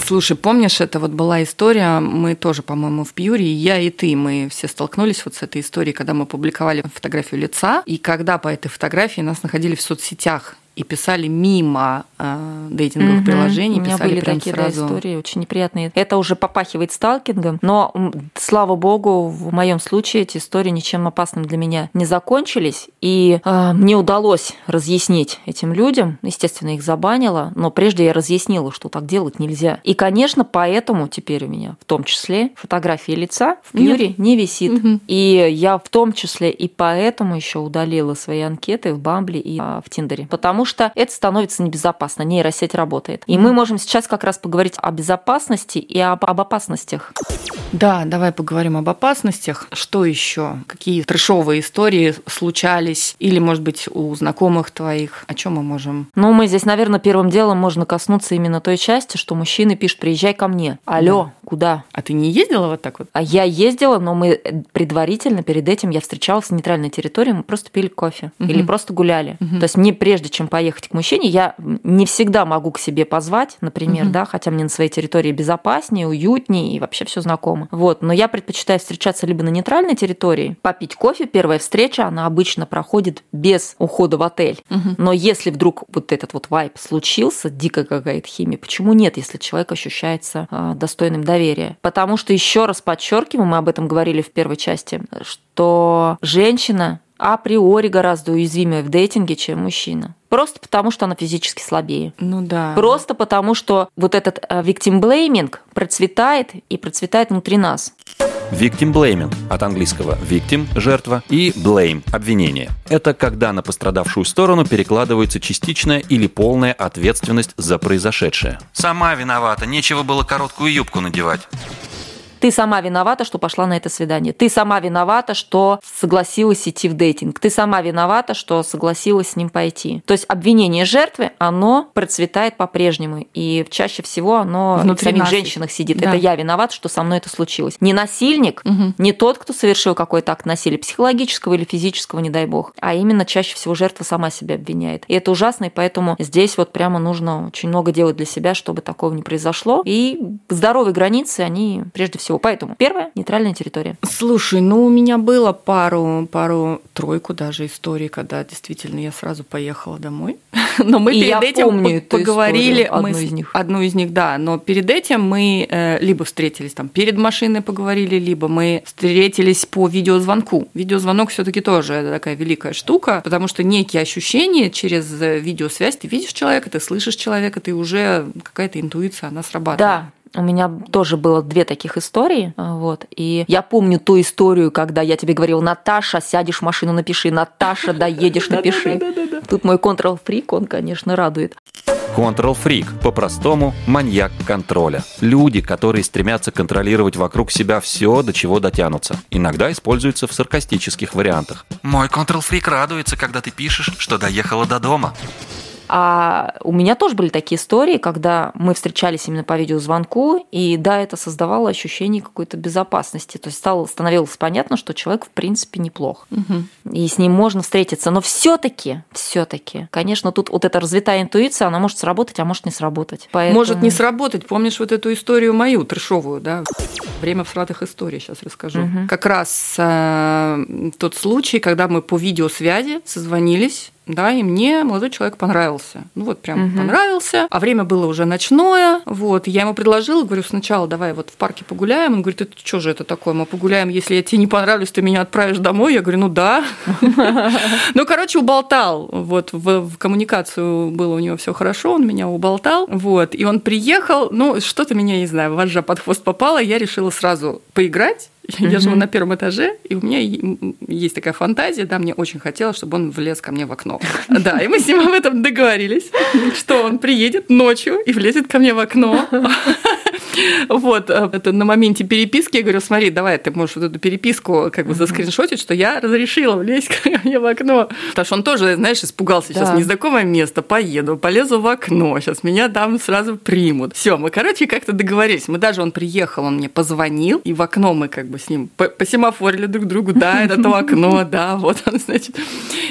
Слушай, помнишь, это вот была история, мы тоже, по-моему, в Пьюре, я и ты, мы все столкнулись вот с этой историей, когда мы публиковали фотографию лица, и когда по этой фотографии нас находили в соцсетях и писали мимо э, дейтинговых угу. приложений. У меня писали были прям такие сразу... да, истории, очень неприятные. Это уже попахивает сталкингом, но, слава богу, в моем случае эти истории ничем опасным для меня не закончились. И э, мне удалось разъяснить этим людям, естественно, их забанило, но прежде я разъяснила, что так делать нельзя. И, конечно, поэтому теперь у меня в том числе фотографии лица в Пьюре не висит. Угу. И я в том числе и поэтому еще удалила свои анкеты в Бамбле и а, в Тиндере. Потому что это становится небезопасно, нейросеть работает. И мы можем сейчас как раз поговорить о безопасности и об, об опасностях. Да, давай поговорим об опасностях. Что еще? Какие трешовые истории случались? Или, может быть, у знакомых твоих? О чем мы можем? Ну, мы здесь, наверное, первым делом можно коснуться именно той части, что мужчины пишут, приезжай ко мне. Алло, да. куда? А ты не ездила вот так вот? А я ездила, но мы предварительно перед этим я встречалась в нейтральной территории, мы просто пили кофе угу. или просто гуляли. Угу. То есть не прежде, чем поехать к мужчине, я не всегда могу к себе позвать, например, угу. да, хотя мне на своей территории безопаснее, уютнее и вообще все знакомо. Вот, но я предпочитаю встречаться либо на нейтральной территории, попить кофе, первая встреча, она обычно проходит без ухода в отель. Угу. Но если вдруг вот этот вот вайп случился, дикая какая-то химия, почему нет, если человек ощущается э, достойным доверия? Потому что еще раз подчеркиваю, мы об этом говорили в первой части, что женщина априори гораздо уязвимее в дейтинге, чем мужчина. Просто потому, что она физически слабее. Ну да. Просто потому, что вот этот э, victim blaming процветает и процветает внутри нас. Victim blaming от английского victim – жертва и blame – обвинение. Это когда на пострадавшую сторону перекладывается частичная или полная ответственность за произошедшее. Сама виновата, нечего было короткую юбку надевать. Ты сама виновата, что пошла на это свидание. Ты сама виновата, что согласилась идти в дейтинг. Ты сама виновата, что согласилась с ним пойти. То есть обвинение жертвы, оно процветает по-прежнему. И чаще всего оно Внутри в самих нас. женщинах сидит. Да. Это я виноват, что со мной это случилось. Не насильник, угу. не тот, кто совершил какой-то акт насилия, психологического или физического, не дай бог, а именно чаще всего жертва сама себя обвиняет. И это ужасно, и поэтому здесь вот прямо нужно очень много делать для себя, чтобы такого не произошло. И здоровые границы, они прежде всего всего. Поэтому первое – нейтральная территория. Слушай, ну у меня было пару, пару, тройку даже историй, когда действительно я сразу поехала домой. Но мы И перед этим помню поговорили. Историю, одну мы, из них. Одну из них, да. Но перед этим мы э, либо встретились там перед машиной поговорили, либо мы встретились по видеозвонку. Видеозвонок все-таки тоже такая великая штука, потому что некие ощущения через э, видеосвязь, ты видишь человека, ты слышишь человека, ты уже какая-то интуиция, она срабатывает. Да, у меня тоже было две таких истории. А, вот. И я помню ту историю, когда я тебе говорила, Наташа, сядешь в машину, напиши. Наташа, доедешь, напиши. Тут мой контрол-фрик, он, конечно, радует. Control-фрик, по-простому, маньяк контроля. Люди, которые стремятся контролировать вокруг себя все, до чего дотянутся. Иногда используются в саркастических вариантах. Мой контрол-фрик радуется, когда ты пишешь, что доехала до дома. А у меня тоже были такие истории, когда мы встречались именно по видеозвонку, и да, это создавало ощущение какой-то безопасности. То есть стало, становилось понятно, что человек в принципе неплох. Угу. И с ним можно встретиться. Но все-таки, все-таки, конечно, тут вот эта развитая интуиция, она может сработать, а может не сработать. Поэтому... Может не сработать. Помнишь вот эту историю мою, трешовую, да? Время всратых историй, сейчас расскажу. Угу. Как раз э, тот случай, когда мы по видеосвязи созвонились, да, и мне молодой человек понравился. Ну вот прям угу. понравился, а время было уже ночное, вот, я ему предложила, говорю, сначала давай вот в парке погуляем, он говорит, это что же это такое, мы погуляем, если я тебе не понравлюсь, ты меня отправишь домой, я говорю, ну да. Ну, короче, уболтал, вот, в коммуникацию было у него все хорошо, он меня уболтал, вот, и он приехал, ну, что-то меня, не знаю, вожжа под хвост попала, я решила сразу поиграть, я живу на первом этаже, и у меня есть такая фантазия, да, мне очень хотелось, чтобы он влез ко мне в окно. Да, и мы с ним об этом договорились, что он приедет ночью и влезет ко мне в окно. Вот, э, это на моменте переписки я говорю, смотри, давай, ты можешь вот эту переписку как бы заскриншотить, что я разрешила влезть ко мне в окно. Потому что он тоже, знаешь, испугался, сейчас да. незнакомое место, поеду, полезу в окно, сейчас меня там сразу примут. Все, мы, короче, как-то договорились. Мы даже, он приехал, он мне позвонил, и в окно мы как бы с ним посемафорили друг другу, да, это то окно, да, вот он, значит.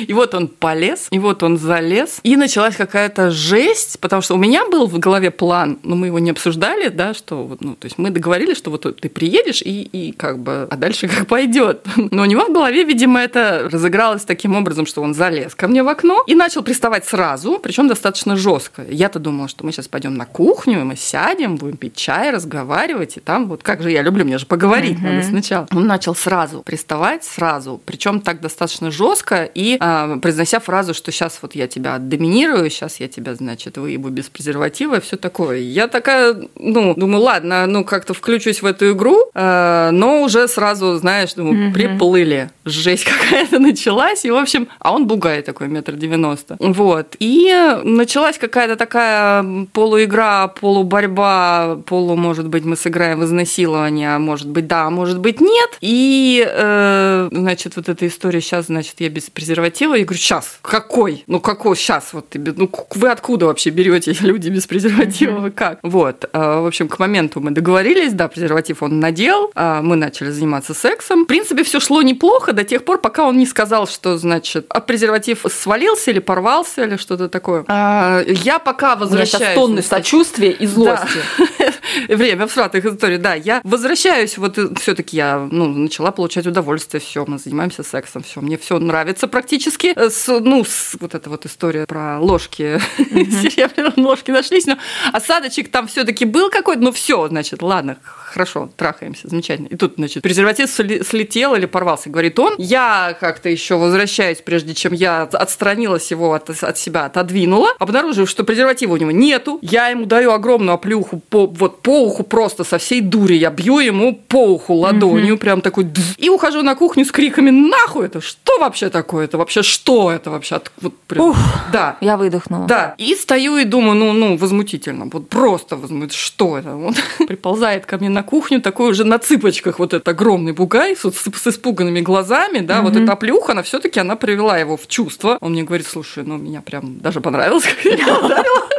И вот он полез, и вот он залез, и началась какая-то жесть, потому что у меня был в голове план, но мы его не обсуждали, да, что что ну, то есть мы договорились, что вот ты приедешь и, и как бы, а дальше как пойдет. Но у него в голове, видимо, это разыгралось таким образом, что он залез ко мне в окно и начал приставать сразу, причем достаточно жестко. Я-то думала, что мы сейчас пойдем на кухню, и мы сядем, будем пить чай, разговаривать, и там вот как же я люблю, мне же поговорить mm-hmm. надо сначала. Он начал сразу приставать, сразу, причем так достаточно жестко и э, произнося фразу, что сейчас вот я тебя доминирую, сейчас я тебя, значит, выебу без презерватива, все такое. Я такая, ну, думаю, ладно, ну как-то включусь в эту игру, э, но уже сразу, знаешь, думаю, угу. приплыли. Жесть какая-то началась. И, в общем, а он бугай такой, метр девяносто. Вот. И началась какая-то такая полуигра, полуборьба, полу, может быть, мы сыграем в изнасилование, а может быть, да, а может быть, нет. И, э, значит, вот эта история сейчас, значит, я без презерватива. Я говорю, сейчас, какой? Ну, какой сейчас? Вот, ну, вы откуда вообще берете люди без презерватива? Вы как? Вот. Э, в общем, к моменту моменту мы договорились, да, презерватив он надел, а мы начали заниматься сексом. В принципе, все шло неплохо до тех пор, пока он не сказал, что, значит, а презерватив свалился или порвался или что-то такое. А, я пока возвращаюсь... У меня сейчас тонны сочувствия и злости. Да. Время в сратых историй, да. Я возвращаюсь, вот все таки я ну, начала получать удовольствие, все, мы занимаемся сексом, все, мне все нравится практически. С, ну, с, вот эта вот история про ложки, серебряные ложки нашлись, но осадочек там все таки был какой-то, но все, значит, ладно, хорошо, трахаемся, замечательно. И тут, значит, презерватив слетел или порвался, говорит он. Я как-то еще возвращаюсь, прежде чем я отстранилась его от, от себя, отодвинула, обнаружив, что презерватива у него нету. Я ему даю огромную оплюху по, вот по уху просто со всей дури. Я бью ему по уху ладонью, mm-hmm. прям такой, и ухожу на кухню с криками, нахуй это, что вообще такое, это вообще что это вообще? Вот, прям, Ух, да. Я выдохнула. Да. И стою и думаю, ну, ну, возмутительно, вот просто возмутительно, что это? Вот приползает ко мне на кухню такой уже на цыпочках вот этот огромный бугай с, с испуганными глазами, да, mm-hmm. вот эта плюха, она все таки она привела его в чувство. Он мне говорит, слушай, ну, меня прям даже понравилось, как я ударила.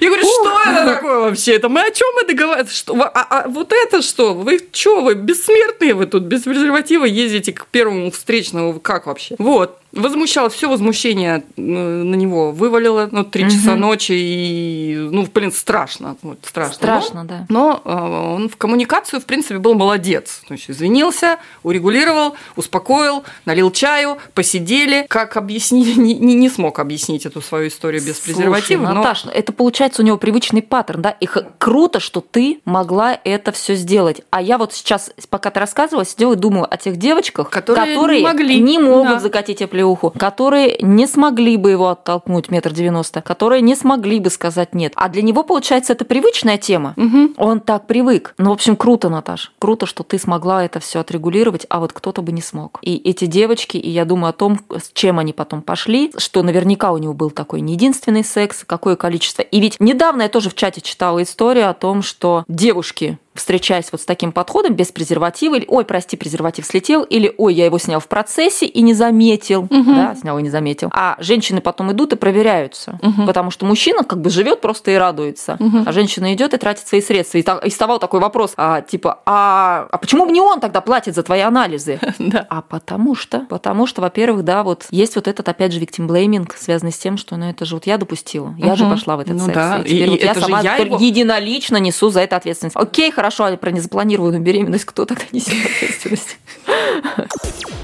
Я говорю, что это такое вообще? Это мы о чем мы договариваемся? Что, а, а вот это что? Вы что, вы бессмертные, вы тут без презерватива ездите к первому встречному, как вообще? Вот возмущал, все возмущение э, на него вывалило, ну, три угу. часа ночи, и, ну, блин, страшно, вот, страшно. Страшно, но, да. Но э, он в коммуникацию, в принципе, был молодец, то есть извинился, урегулировал, успокоил, налил чаю, посидели, как объяснить, не, не, не смог объяснить эту свою историю без Слушай, презерватива. Но... Наташ, это получается у него привычный паттерн, да, и круто, что ты могла это все сделать, а я вот сейчас, пока ты рассказывала, сидела и думаю о тех девочках, которые, которые не, могли. не могут да. закатить оплеуху оплеуху, которые не смогли бы его оттолкнуть метр девяносто, которые не смогли бы сказать нет. А для него, получается, это привычная тема. Угу. Он так привык. Ну, в общем, круто, Наташ. Круто, что ты смогла это все отрегулировать, а вот кто-то бы не смог. И эти девочки, и я думаю о том, с чем они потом пошли, что наверняка у него был такой не единственный секс, какое количество. И ведь недавно я тоже в чате читала историю о том, что девушки встречаясь вот с таким подходом без презерватива, или ой, прости, презерватив слетел, или ой, я его снял в процессе и не заметил, угу. да, снял и не заметил. А женщины потом идут и проверяются, угу. потому что мужчина как бы живет просто и радуется, угу. а женщина идет и тратит свои средства. И, и вставал такой вопрос, а, типа, а, а почему бы не он тогда платит за твои анализы? Да. А потому что, потому что, во-первых, да, вот есть вот этот, опять же, victim blaming, связанный с тем, что, ну, это же вот я допустила, я же пошла в этот ну, секс. Да. И теперь вот я сама единолично несу за это ответственность. Окей, хорошо, а про незапланированную беременность кто тогда несет ответственность?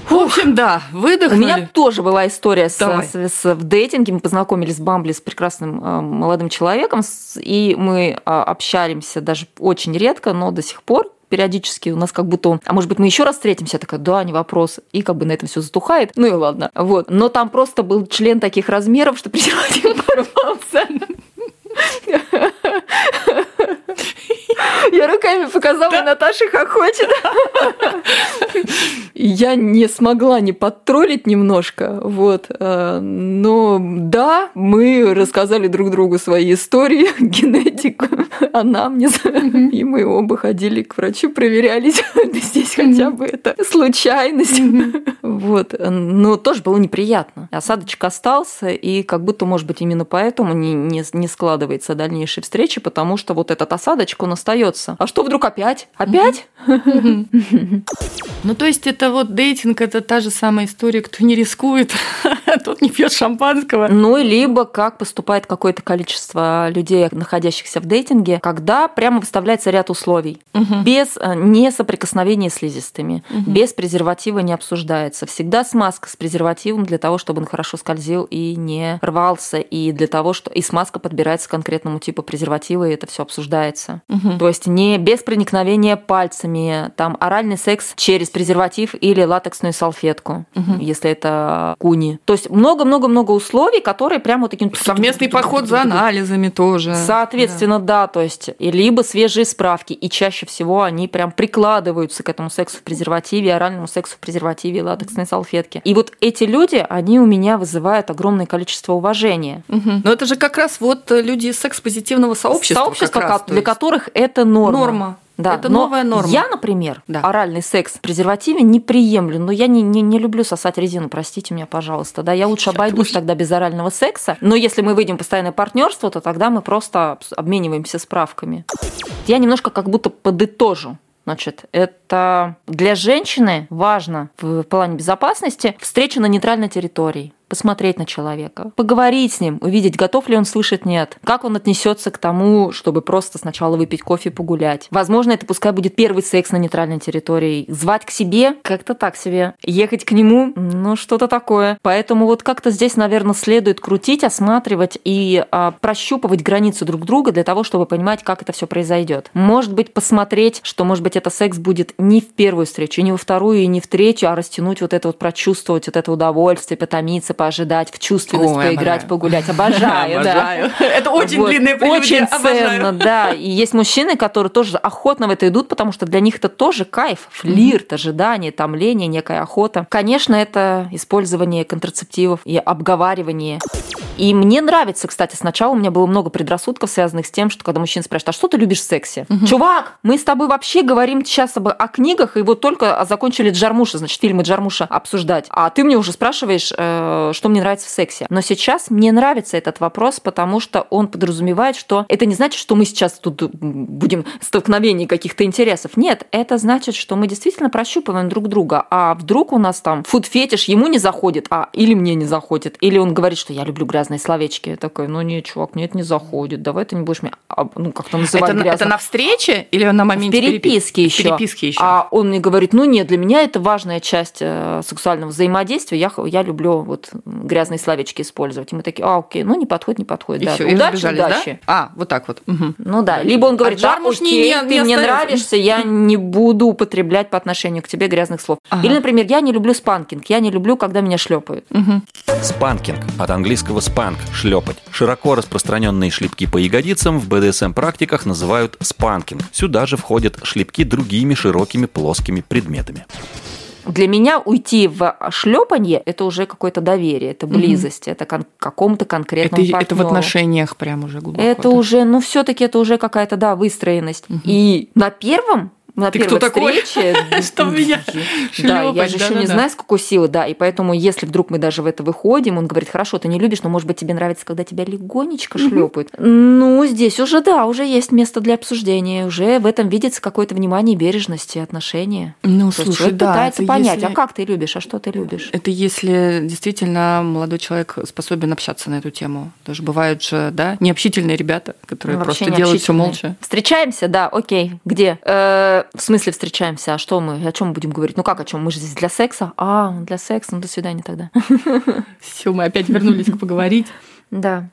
В общем, да, выдохнули. У меня тоже была история с, с- с- в дейтинге. Мы познакомились в Бамбле с прекрасным э, молодым человеком, с- и мы э, общаемся даже очень редко, но до сих пор периодически у нас как будто он, а может быть, мы еще раз встретимся, Я такая, да, не вопрос. И как бы на этом все затухает. Ну и ладно. Вот. Но там просто был член таких размеров, что презерватив порвался. Я руками показала, и Наташа хохочет. Я не смогла не подтроллить немножко, вот. э, Но да, мы рассказали друг другу свои истории, генетику, анамнез, и мы оба ходили к врачу, проверялись, здесь хотя бы это случайность. Вот. Но тоже было неприятно. Осадочек остался, и как будто, может быть, именно поэтому не, не, не складывается дальнейшей встречи, потому что вот этот осадочек, он остается. А что вдруг опять? Опять? Ну, то есть это вот дейтинг, это та же самая история, кто не рискует, тот не пьет шампанского. Ну, либо как поступает какое-то количество людей, находящихся в дейтинге, когда прямо выставляется ряд условий. Без э, не соприкосновения с слизистыми, без презерватива не обсуждается. Всегда смазка с презервативом для того, чтобы он хорошо скользил и не рвался, и для того, что и смазка подбирается к конкретному типу презерватива, и это все обсуждается. То есть не без проникновения пальцами, там оральный секс через презерватив или латексную салфетку, если это куни. То есть много-много-много условий, которые прямо вот таким... Совместный поход за анализами тоже. Соответственно, да. то есть либо свежие справки, и чаще всего они прям прикладываются к этому сексу в презервативе, оральному сексу в презервативе, латексной салфетке. И вот эти люди, они у меня вызывают огромное количество уважения. Мгм. Но это же как раз вот люди из секс-позитивного сообщества. Сообщества, как раз, для есть. которых это норма. Норма. Да, Это но новая норма. Я, например, Да. оральный секс в презервативе не приемлю, но я не, не, не люблю сосать резину, простите меня, пожалуйста. Да, я лучше Я обойдусь тоже. тогда без орального секса. Но если мы выйдем в постоянное партнерство, то тогда мы просто обмениваемся справками. Я немножко как будто подытожу. Значит, это для женщины важно в плане безопасности встреча на нейтральной территории посмотреть на человека, поговорить с ним, увидеть, готов ли он слышать нет, как он отнесется к тому, чтобы просто сначала выпить кофе и погулять. Возможно, это пускай будет первый секс на нейтральной территории. Звать к себе как-то так себе. Ехать к нему, ну что-то такое. Поэтому вот как-то здесь, наверное, следует крутить, осматривать и а, прощупывать границы друг друга для того, чтобы понимать, как это все произойдет. Может быть, посмотреть, что, может быть, это секс будет не в первую встречу, не во вторую и не в третью, а растянуть вот это вот, прочувствовать вот это удовольствие, потомиться, поожидать, в чувственность Ой, поиграть, обожаю. погулять. Обожаю, да. Обожаю. Это очень прелюдия. Очень ценно, да. И есть мужчины, которые тоже охотно в это идут, потому что для них это тоже кайф, флирт, ожидание, томление, некая охота. Конечно, это использование контрацептивов и обговаривание. И мне нравится, кстати, сначала у меня было много предрассудков, связанных с тем, что когда мужчина спрашивает, а что ты любишь в сексе? Чувак, мы с тобой вообще говорим сейчас об, о книгах, и вот только закончили Джармуша, значит, фильмы Джармуша обсуждать. А ты мне уже спрашиваешь, э, что мне нравится в сексе. Но сейчас мне нравится этот вопрос, потому что он подразумевает, что это не значит, что мы сейчас тут м, будем в столкновении каких-то интересов. Нет, это значит, что мы действительно прощупываем друг друга. А вдруг у нас там фуд-фетиш ему не заходит, а или мне не заходит. Или он говорит, что я люблю грязные словечки. Я такой, ну нет, чувак, мне это не заходит. Давай ты не будешь меня, а, ну как-то называть Это, это на встрече или на В моменте переписке переписки? еще. В переписке еще. А он мне говорит, ну нет, для меня это важная часть э, сексуального взаимодействия. Я, я люблю вот грязные словечки использовать. И мы такие, а, окей, ну не подходит, не подходит. и да. все, и удачи, разбежались, удачи. да? А, вот так вот. Мгм. Ну да, либо он говорит, да, Джармуш не- окей, не- ты не мне остается. нравишься, я не буду употреблять по отношению к тебе грязных слов. Ага. Или, например, я не люблю спанкинг, я не люблю, когда меня шлепают. Спанкинг от английского спанк – шлепать. Широко распространенные шлепки по ягодицам в БДСМ-практиках называют спанкинг. Сюда же входят шлепки другими широкими плоскими предметами. Для меня уйти в шлепанье это уже какое-то доверие, это близость, это кон- к какому-то Это, конкретному это в партнеру. отношениях прям уже глубоко. Это да. уже, ну, все-таки это уже какая-то, да, выстроенность. И на первом на Ты кто первой такой? встрече. Чтобы меня Да, я же еще не знаю, с какой силы, да. И поэтому, если вдруг мы даже в это выходим, он говорит, хорошо, ты не любишь, но, может быть, тебе нравится, когда тебя легонечко шлепают. Ну, здесь уже, да, уже есть место для обсуждения. Уже в этом видится какое-то внимание, бережность и отношения. Ну, То слушай, да, пытается понять, а как ты любишь, а что ты любишь. Это если действительно молодой человек способен общаться на эту тему. Даже бывают же, да, необщительные ребята, которые Ну, просто делают все молча. Встречаемся, да, окей. Где? В смысле встречаемся, а что мы, о чем мы будем говорить? Ну как о чем? Мы же здесь для секса. А, для секса, ну до свидания тогда. Все, мы опять вернулись к поговорить. Да.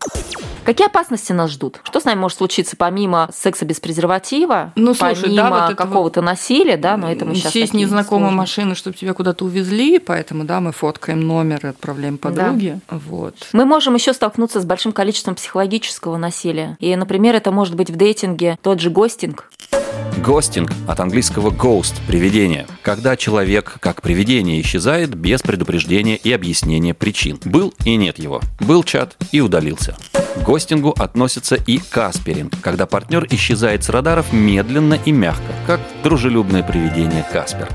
Какие опасности нас ждут? Что с нами может случиться помимо секса без презерватива? Ну, слушай, помимо да, вот какого-то насилия, да, но это мы сейчас Сесть незнакомой машины, чтобы тебя куда-то увезли, поэтому, да, мы фоткаем номер и отправляем подруге. Да. Вот. Мы можем еще столкнуться с большим количеством психологического насилия. И, например, это может быть в дейтинге тот же гостинг. Гостинг от английского ghost – привидение. Когда человек, как привидение, исчезает без предупреждения и объяснения причин. Был и нет его. Был чат и удалился. К гостингу относится и касперинг, когда партнер исчезает с радаров медленно и мягко, как дружелюбное привидение Каспер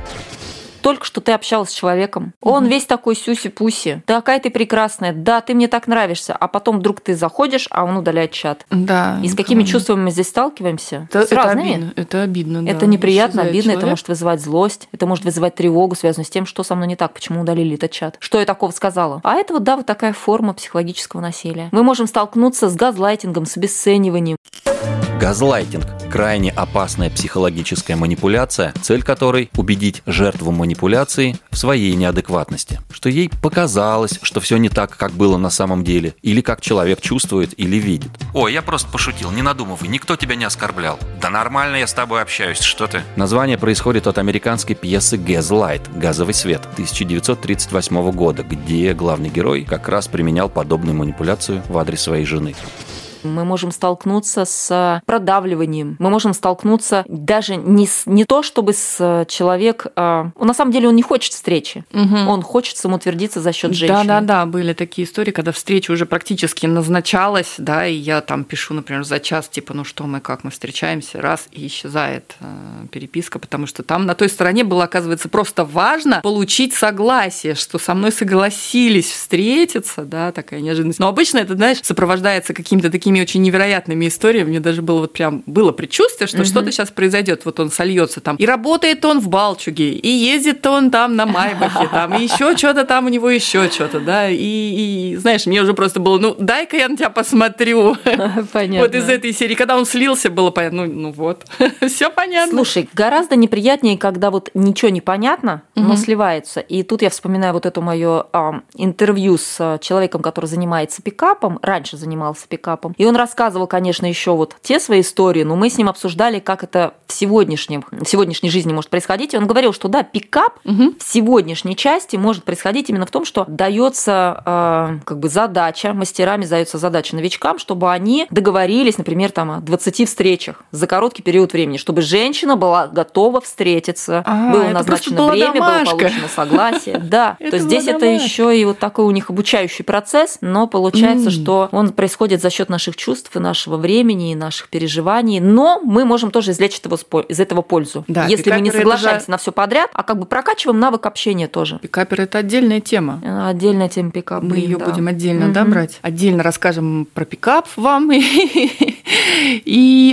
только что ты общалась с человеком. Он весь такой сюси-пуси. Да, какая ты прекрасная. Да, ты мне так нравишься. А потом вдруг ты заходишь, а он удаляет чат. Да. И с какими чувствами мы здесь сталкиваемся? Это, с разными. Это обидно. Это, обидно, да. это неприятно, обидно. Человек. Это может вызывать злость. Это может вызывать тревогу, связанную с тем, что со мной не так, почему удалили этот чат. Что я такого сказала? А это вот, да, вот такая форма психологического насилия. Мы можем столкнуться с газлайтингом, с обесцениванием. Газлайтинг – крайне опасная психологическая манипуляция, цель которой – убедить жертву манипуляции в своей неадекватности, что ей показалось, что все не так, как было на самом деле, или как человек чувствует или видит. Ой, я просто пошутил, не надумывай, никто тебя не оскорблял. Да нормально я с тобой общаюсь, что ты? Название происходит от американской пьесы «Gaslight» – «Газовый свет» 1938 года, где главный герой как раз применял подобную манипуляцию в адрес своей жены. Мы можем столкнуться с продавливанием. Мы можем столкнуться даже не, с, не то, чтобы с человек... А, на самом деле он не хочет встречи. Угу. Он хочет самоутвердиться за счет женщины. Да-да-да, были такие истории, когда встреча уже практически назначалась, да, и я там пишу, например, за час, типа, ну что мы, как мы встречаемся, раз, и исчезает э, переписка, потому что там на той стороне было, оказывается, просто важно получить согласие, что со мной согласились встретиться, да, такая неожиданность. Но обычно это, знаешь, сопровождается какими-то такими такими очень невероятными историями. Мне даже было вот прям было предчувствие, что угу. что-то сейчас произойдет. Вот он сольется там. И работает он в Балчуге, и ездит он там на Майбахе, там, и еще что-то там у него еще что-то, да. И, и знаешь, мне уже просто было, ну, дай-ка я на тебя посмотрю. Понятно. Вот из этой серии. Когда он слился, было понятно, ну, ну вот, все понятно. Слушай, гораздо неприятнее, когда вот ничего не понятно, угу. но сливается. И тут я вспоминаю вот это мое а, интервью с человеком, который занимается пикапом, раньше занимался пикапом, и он рассказывал, конечно, еще вот те свои истории, но мы с ним обсуждали, как это в, сегодняшнем, в сегодняшней жизни может происходить. И он говорил, что да, пикап угу. в сегодняшней части может происходить именно в том, что дается э, как бы задача, мастерами дается задача новичкам, чтобы они договорились, например, там, о 20 встречах за короткий период времени, чтобы женщина была готова встретиться, а, было назначено время, было получено согласие. Да, то здесь это еще и вот такой у них обучающий процесс, но получается, что он происходит за счет наших наших чувств, и нашего времени, и наших переживаний, но мы можем тоже извлечь из этого пользу. Да, Если мы не соглашаемся же... на все подряд, а как бы прокачиваем навык общения тоже. Пикапер это отдельная тема. Отдельная тема пикап. Мы ее да. будем отдельно угу. да, брать. Отдельно расскажем про пикап вам и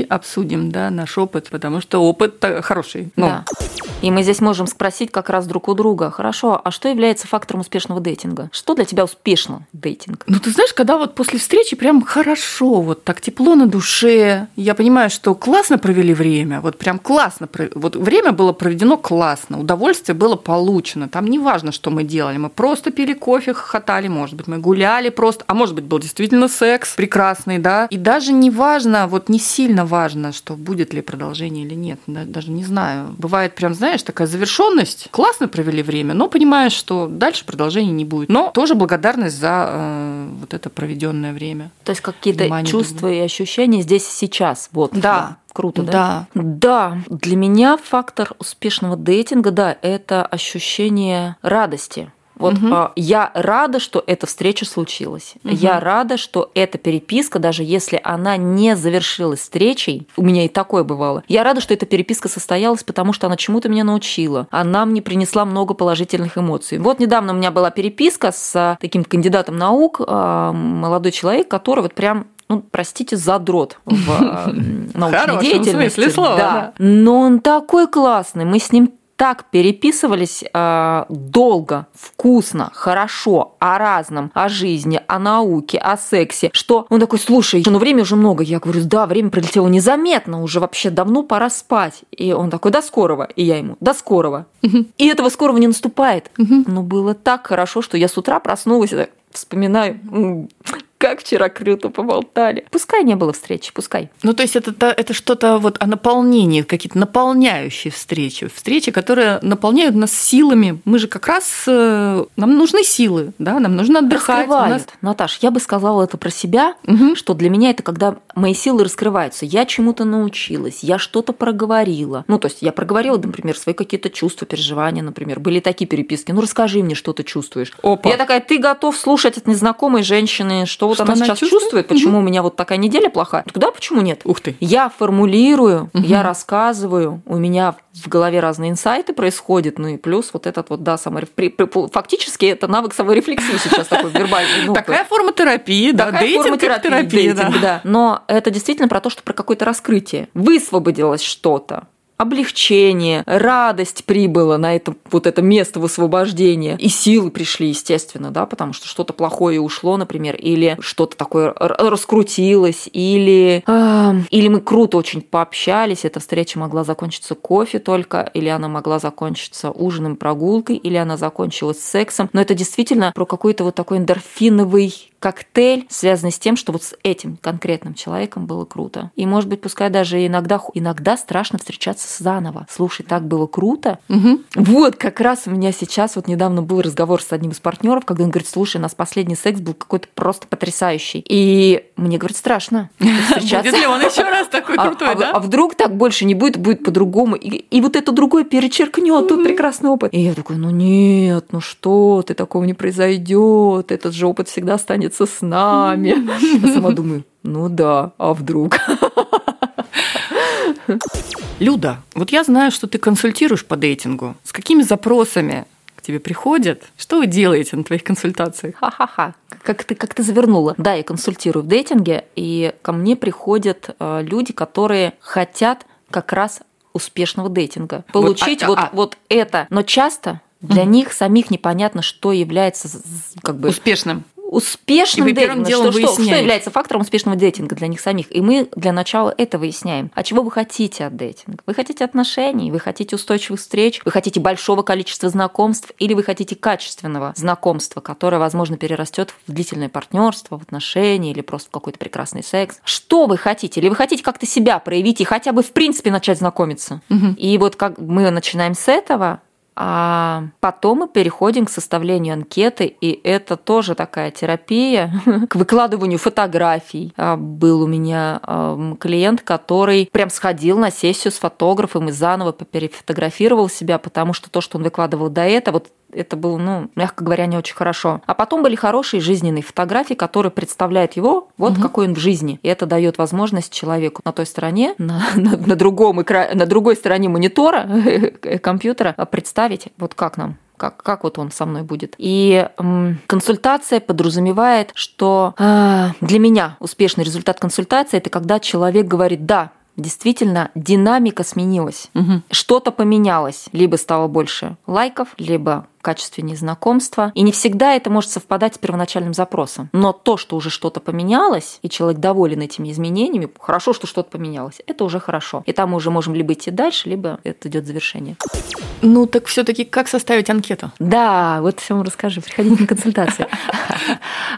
обсудим да, наш опыт, потому что опыт хороший. Но... Да. И мы здесь можем спросить как раз друг у друга, хорошо, а что является фактором успешного дейтинга? Что для тебя успешно дейтинг? Ну, ты знаешь, когда вот после встречи прям хорошо, вот так тепло на душе, я понимаю, что классно провели время, вот прям классно, вот время было проведено классно, удовольствие было получено, там не важно, что мы делали, мы просто пили кофе, хохотали, может быть, мы гуляли просто, а может быть, был действительно секс прекрасный, да, и даже не важно, вот не сильно важно, что будет ли продолжение или нет, даже не знаю. Бывает прям, знаешь, такая завершенность. Классно провели время, но понимаешь, что дальше продолжения не будет. Но тоже благодарность за э, вот это проведенное время. То есть какие-то чувства другим. и ощущения здесь и сейчас. Вот. Да. да. Круто, да? Да. Да. Для меня фактор успешного дейтинга, да, это ощущение радости вот угу. э, я рада, что эта встреча случилась. Угу. Я рада, что эта переписка, даже если она не завершилась встречей, у меня и такое бывало. Я рада, что эта переписка состоялась, потому что она чему-то меня научила. Она мне принесла много положительных эмоций. Вот недавно у меня была переписка с таким кандидатом наук, э, молодой человек, который вот прям ну, простите, задрот в научной деятельности. Смысле слова, да. да. Но он такой классный. Мы с ним так переписывались э, долго, вкусно, хорошо, о разном, о жизни, о науке, о сексе, что он такой, слушай, ну время уже много. Я говорю, да, время пролетело незаметно, уже вообще давно пора спать. И он такой, до скорого. И я ему, до скорого. И этого скорого не наступает. Но было так хорошо, что я с утра проснулась и так, вспоминаю, как вчера круто поболтали. Пускай не было встречи, пускай. Ну, то есть это, это что-то вот о наполнении, какие-то наполняющие встречи. Встречи, которые наполняют нас силами. Мы же как раз... Э, нам нужны силы, да, нам нужно отдыхать. Раскрывают. Нас... Наташ, я бы сказала это про себя, угу. что для меня это когда мои силы раскрываются. Я чему-то научилась, я что-то проговорила. Ну, то есть я проговорила, например, свои какие-то чувства, переживания, например. Были такие переписки. Ну, расскажи мне, что ты чувствуешь. Опа. Я такая, ты готов слушать от незнакомой женщины, что вот что она, она сейчас чувствует, чувствует почему угу. у меня вот такая неделя плохая. Тогда почему нет? Ух ты. Я формулирую, угу. я рассказываю, у меня в голове разные инсайты происходят, ну и плюс вот этот вот, да, самореф... фактически это навык саморефлексии сейчас такой вербальный. Ну, Такая форма терапии, да, Такая форма терапии, да. Но это действительно про то, что про какое-то раскрытие. Высвободилось что-то облегчение, радость прибыла на это, вот это место высвобождения. И силы пришли, естественно, да, потому что что-то плохое ушло, например, или что-то такое раскрутилось, или, э, или мы круто очень пообщались, эта встреча могла закончиться кофе только, или она могла закончиться ужином, прогулкой, или она закончилась сексом. Но это действительно про какой-то вот такой эндорфиновый коктейль, связанный с тем, что вот с этим конкретным человеком было круто. И, может быть, пускай даже иногда, иногда страшно встречаться заново. Слушай, так было круто. Угу. Вот, как раз у меня сейчас, вот недавно был разговор с одним из партнеров, когда он говорит, слушай, у нас последний секс был какой-то просто потрясающий. И мне, говорит, страшно. Будет ли он еще раз такой а, крутой, а, да? А вдруг так больше не будет, будет по-другому. И, вот это другое перечеркнет, тут прекрасный опыт. И я такой, ну нет, ну что ты, такого не произойдет, этот же опыт всегда останется останется с нами. Я сама думаю, ну да, а вдруг? Люда, вот я знаю, что ты консультируешь по дейтингу. С какими запросами к тебе приходят? Что вы делаете на твоих консультациях? Ха-ха-ха. Как ты, как ты завернула. Да, я консультирую в дейтинге, и ко мне приходят э, люди, которые хотят как раз успешного дейтинга. Получить вот, а, вот, а, вот это. Но часто для угу. них самих непонятно, что является как бы успешным успешным дейтингом. Что, что, что является фактором успешного дейтинга для них самих? И мы для начала это выясняем. А чего вы хотите от дейтинга? Вы хотите отношений, вы хотите устойчивых встреч, вы хотите большого количества знакомств, или вы хотите качественного знакомства, которое, возможно, перерастет в длительное партнерство, в отношения или просто в какой-то прекрасный секс. Что вы хотите? Или вы хотите как-то себя проявить и хотя бы в принципе начать знакомиться? Угу. И вот как мы начинаем с этого, а потом мы переходим к составлению анкеты, и это тоже такая терапия к выкладыванию фотографий. А, был у меня клиент, который прям сходил на сессию с фотографом и заново перефотографировал себя, потому что то, что он выкладывал до этого, вот это было, ну, мягко говоря, не очень хорошо. А потом были хорошие жизненные фотографии, которые представляют его, вот угу. какой он в жизни. И это дает возможность человеку на той стороне, на, на, на, другом экра... на другой стороне монитора компьютера представить, вот как нам как, как вот он со мной будет. И м, консультация подразумевает, что э, для меня успешный результат консультации это когда человек говорит, да, действительно динамика сменилась, угу. что-то поменялось, либо стало больше лайков, либо качественнее знакомства. И не всегда это может совпадать с первоначальным запросом. Но то, что уже что-то поменялось, и человек доволен этими изменениями, хорошо, что что-то поменялось, это уже хорошо. И там мы уже можем либо идти дальше, либо это идет завершение. Ну, так все-таки как составить анкету? Да, вот всем расскажи, приходите на консультацию.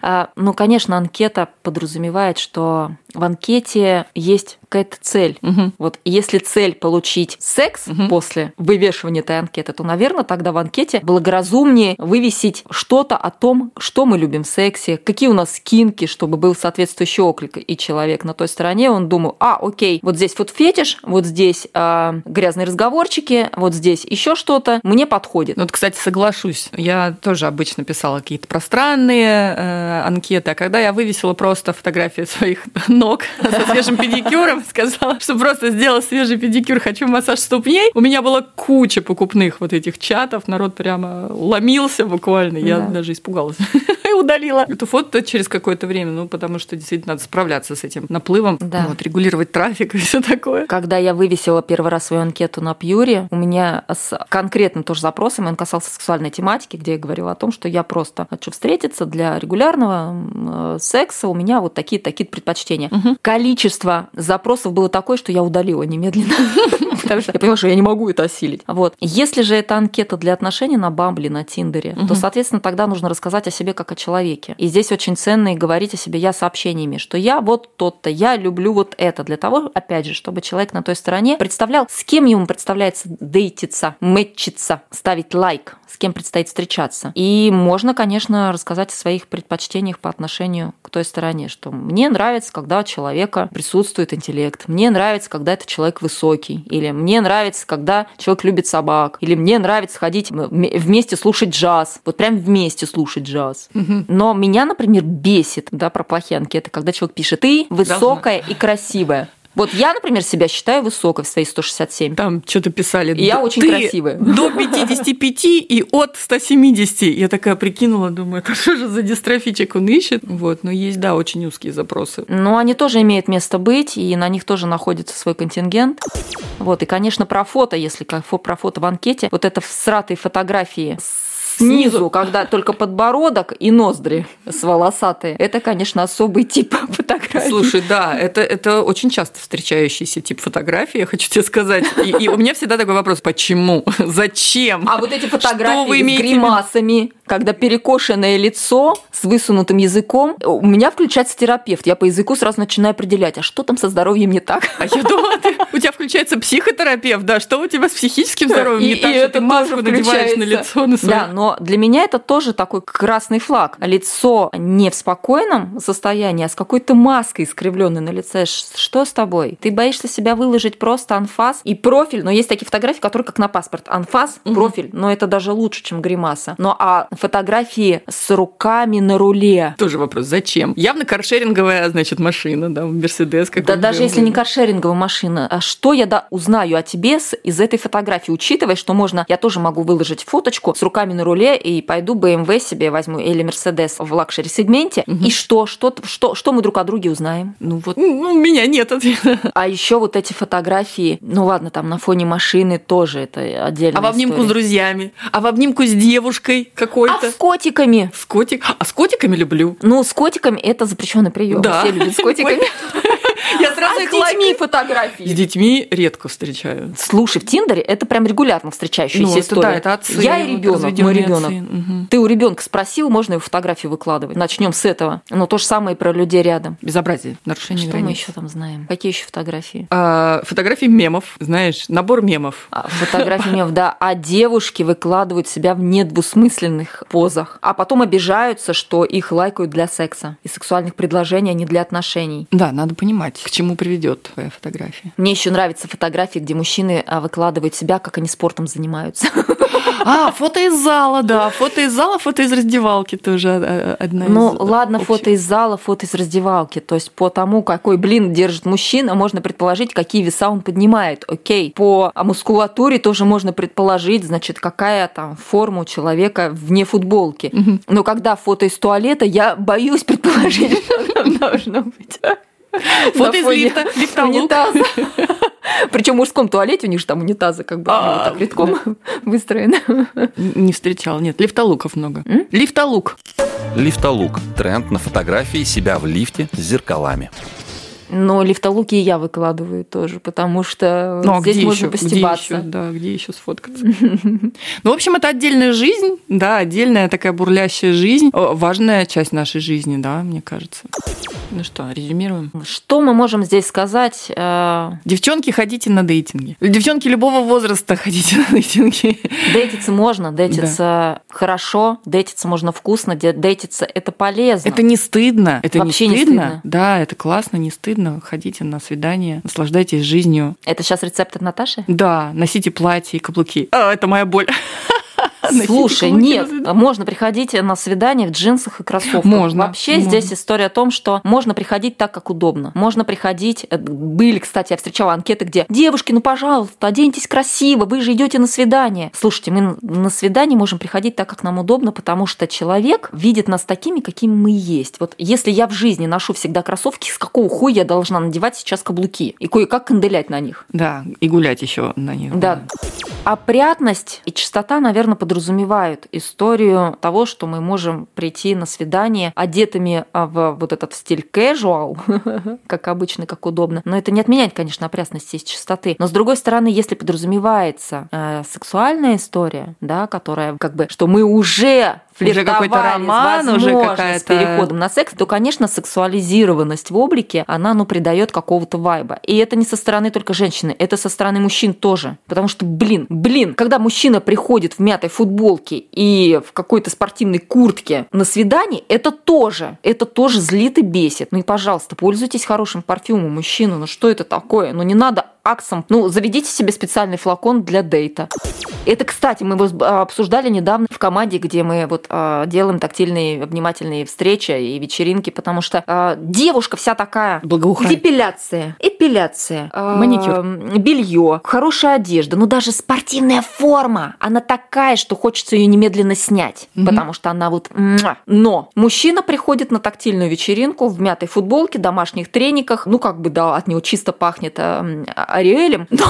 А, ну, конечно, анкета подразумевает, что в анкете есть какая-то цель. Угу. Вот если цель получить секс угу. после вывешивания этой анкеты, то, наверное, тогда в анкете благоразумнее вывесить что-то о том, что мы любим в сексе, какие у нас скинки, чтобы был соответствующий оклик, и человек на той стороне, он думал, а, окей, вот здесь вот фетиш, вот здесь э, грязные разговорчики, вот здесь еще что-то, мне подходит. Вот, кстати, соглашусь, я тоже обычно писала какие-то пространные э, анкеты, а когда я вывесила просто фотографии своих ног со свежим педикюром, сказала, что просто сделала свежий педикюр, хочу массаж ступней. У меня была куча покупных вот этих чатов, народ прямо ломился буквально, я да. даже испугалась. удалила эту фото через какое-то время, ну, потому что действительно надо справляться с этим наплывом, Да. вот, регулировать трафик и все такое. Когда я вывесила первый раз свою анкету на Пьюре, у меня с конкретным тоже запросом, он касался сексуальной тематики, где я говорила о том, что я просто хочу встретиться для регулярного э, секса, у меня вот такие-такие предпочтения. Количество запросов было такое, что я удалила немедленно, потому что я поняла, что я не могу это осилить. Вот. Если же это анкета для отношений на Бамбле, на Тиндере, то, соответственно, тогда нужно рассказать о себе как о человеке. И здесь очень ценно и говорить о себе я сообщениями, что я вот тот-то, я люблю вот это, для того, опять же, чтобы человек на той стороне представлял, с кем ему представляется дейтиться, мэтчиться, ставить лайк, с кем предстоит встречаться. И можно, конечно, рассказать о своих предпочтениях по отношению к той стороне, что мне нравится, когда у человека присутствует интеллект, мне нравится, когда это человек высокий, или мне нравится, когда человек любит собак, или мне нравится ходить вместе слушать джаз, вот прям вместе слушать джаз. Но меня, например, бесит, да, про плохие анкеты, когда человек пишет «ты высокая и красивая». Вот я, например, себя считаю высокой в своей 167. Там что-то писали. И я «Д- очень красивая». До 55 и от 170. Я такая прикинула, думаю, это что же за дистрофичек он ищет? Вот, но есть, да, очень узкие запросы. Но они тоже имеют место быть, и на них тоже находится свой контингент. Вот, и, конечно, про фото, если про фото в анкете, вот это всратые фотографии снизу, когда только подбородок и ноздри с волосатые, это, конечно, особый тип фотографий. Слушай, да, это, это очень часто встречающийся тип фотографии, я хочу тебе сказать. И, и у меня всегда такой вопрос, почему? Зачем? А вот эти фотографии вы с имеете виду? гримасами, когда перекошенное лицо с высунутым языком, у меня включается терапевт. Я по языку сразу начинаю определять, а что там со здоровьем не так. А я думала, у тебя включается психотерапевт, да? Что у тебя с психическим здоровьем не И- так, и что это ты маску надеваешь на лицо, на свое? Да, но для меня это тоже такой красный флаг. Лицо не в спокойном состоянии, а с какой-то маской искривленной на лице. Что с тобой? Ты боишься себя выложить просто анфас и профиль, но есть такие фотографии, которые как на паспорт. Анфас, профиль, но это даже лучше, чем гримаса. Ну а фотографии с руками на руле. Тоже вопрос, зачем? Явно каршеринговая, значит, машина, да, Мерседес Да даже если не каршеринговая машина, а что я да, узнаю о тебе с- из этой фотографии, учитывая, что можно, я тоже могу выложить фоточку с руками на руле и пойду BMW себе возьму или Mercedes в luxury сегменте, и что, что, что, что мы друг о друге узнаем? Ну вот, ну, у меня нет ответа. А еще вот эти фотографии, ну ладно, там на фоне машины тоже это отдельно. А в обнимку с друзьями? А в обнимку с девушкой А какой-то? с котиками? С котик? А с котиками люблю. Ну, с котиками это запрещенный прием. Да. Все любят с котиками. Я сразу А их с детьми лайкаю. фотографии. С детьми редко встречаю. Слушай, в Тиндере это прям регулярно встречающаяся Ну, это история. да, это отцы, Я и ребенок, мой ребенок. Мгм. Ты у ребенка спросил, можно его фотографию выкладывать. Начнем с этого. Но то же самое и про людей рядом. Безобразие, нарушение Что мы границ. еще там знаем? Какие еще фотографии? А, фотографии мемов, знаешь, набор мемов. А, Фотографии мемов, да. А девушки выкладывают себя в недвусмысленных позах. А потом обижаются, что их лайкают для секса и сексуальных предложений, а не для отношений. Да, надо понимать, к чему приведет твоя фотография. Мне еще нравятся фотографии, где мужчины а, выкладывают себя, как они спортом занимаются. А, фото из зала, да. Фото из зала, фото из раздевалки тоже а, а, одна Ну, из ладно, общих. фото из зала, фото из раздевалки. То есть по тому, какой блин держит мужчина, можно предположить, какие веса он поднимает. Окей. По мускулатуре тоже можно предположить, значит, какая там форма у человека вне футболки. Но когда фото из туалета, я боюсь предположить, что там должно быть. Фото из лифта, лифтолук. Причем в мужском туалете у них же там унитазы как бы А, ну, так рядком выстроены. Не встречал, нет. Лифтолуков много. Лифтолук. Лифтолук. Тренд на фотографии себя в лифте с зеркалами. Но лифтолуки и я выкладываю тоже, потому что Ну, а здесь где можно еще? Где постебаться. еще? Да, где еще сфоткаться? Ну, в общем, это отдельная жизнь, да, отдельная такая бурлящая жизнь, важная часть нашей жизни, да, мне кажется. Ну что, резюмируем. Что мы можем здесь сказать? Э, Девчонки, ходите на дейтинги. Девчонки любого возраста ходите на дейтинги. Дейтиться можно, дейтиться хорошо, дейтиться можно вкусно, де- дейтиться это полезно. Это не стыдно. Это Вообще не не стыдно. стыдно. Да, это классно, не стыдно. Ходите на свидание, наслаждайтесь жизнью. Это сейчас рецепт от Наташи? Да, носите платье и каблуки. А, это моя боль. Слушай, нет, можно приходить на свидание в джинсах и кроссовках. Можно. Вообще можно. здесь история о том, что можно приходить так, как удобно. Можно приходить, э, были, кстати, я встречала анкеты, где девушки, ну, пожалуйста, оденьтесь красиво, вы же идете на свидание. Слушайте, мы на свидание можем приходить так, как нам удобно, потому что человек видит нас такими, какими мы есть. Вот если я в жизни ношу всегда кроссовки, с какого хуя я должна надевать сейчас каблуки и кое-как канделять на них? Да, и гулять еще на них. Да. Опрятность и чистота, наверное, подразумевают историю того, что мы можем прийти на свидание одетыми а, в вот этот стиль casual, как обычно, как удобно. Но это не отменяет, конечно, опрятности и чистоты. Но с другой стороны, если подразумевается э, сексуальная история, да, которая как бы, что мы уже уже какой-то роман, уже какая-то... переходом на секс, то, конечно, сексуализированность в облике, она, ну, придает какого-то вайба. И это не со стороны только женщины, это со стороны мужчин тоже. Потому что, блин, блин, когда мужчина приходит в мятой футболке и в какой-то спортивной куртке на свидание, это тоже, это тоже злит и бесит. Ну и, пожалуйста, пользуйтесь хорошим парфюмом, мужчина, ну что это такое? Ну не надо аксом. Ну, заведите себе специальный флакон для дейта. Это, кстати, мы его обсуждали недавно в команде, где мы вот э, делаем тактильные, обнимательные встречи и вечеринки, потому что э, девушка вся такая. Благоухает. Эпиляция, эпиляция, э, Маникюр. белье, хорошая одежда, ну даже спортивная форма, она такая, что хочется ее немедленно снять, Мгм. потому что она вот. Но мужчина приходит на тактильную вечеринку в мятой футболке, домашних трениках, ну как бы да, от него чисто пахнет э, Ариэлем, но,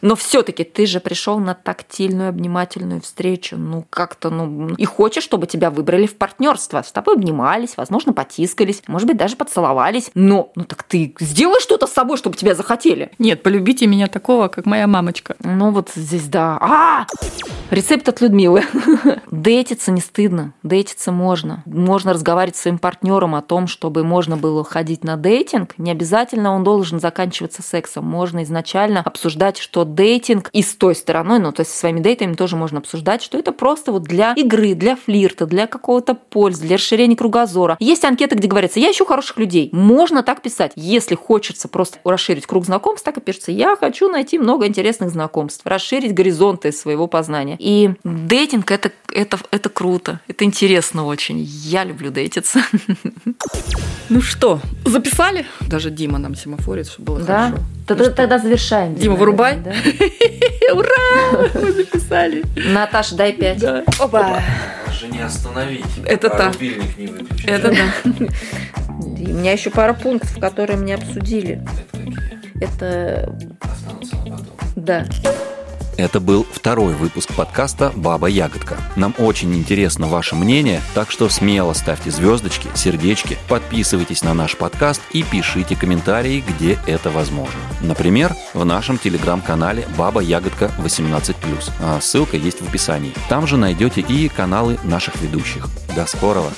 но все-таки ты же пришел на тактильную обнимательную встречу, ну как-то, ну и хочешь, чтобы тебя выбрали в партнерство, с тобой обнимались, возможно, потискались, может быть, даже поцеловались, но ну так ты сделай что-то с собой, чтобы тебя захотели. Нет, полюбите меня такого, как моя мамочка. Ну вот здесь да. А! Рецепт от Людмилы. Дейтиться не стыдно, дейтиться можно. Можно разговаривать с своим партнером о том, чтобы можно было ходить на дейтинг. Не обязательно он должен заканчиваться сексом. Можно изначально обсуждать, что дейтинг и с той стороной, ну то есть со своими дейтами тоже можно обсуждать, что это просто вот для игры, для флирта, для какого-то пользы, для расширения кругозора. Есть анкеты, где говорится, я ищу хороших людей. Можно так писать. Если хочется просто расширить круг знакомств, так и пишется, я хочу найти много интересных знакомств, расширить горизонты своего познания. И дейтинг это, это, это круто, это интересно очень. Я люблю дейтиться. Ну что, записали? Даже Дима нам семафорит, чтобы было Да? хорошо. Тогда, тогда завершаем. Дима, вырубай. Да? Ура! Мы записали. Наташа, дай пять. Да. Опа. Же не остановить. Это пока так. рубильник не выключить. Это да. У меня еще пара пунктов, которые мне обсудили. Это какие? Это Останутся на потом. да. Это был второй выпуск подкаста «Баба Ягодка». Нам очень интересно ваше мнение, так что смело ставьте звездочки, сердечки, подписывайтесь на наш подкаст и пишите комментарии, где это возможно. Например, в нашем телеграм-канале «Баба Ягодка 18+.» а Ссылка есть в описании. Там же найдете и каналы наших ведущих. До скорого!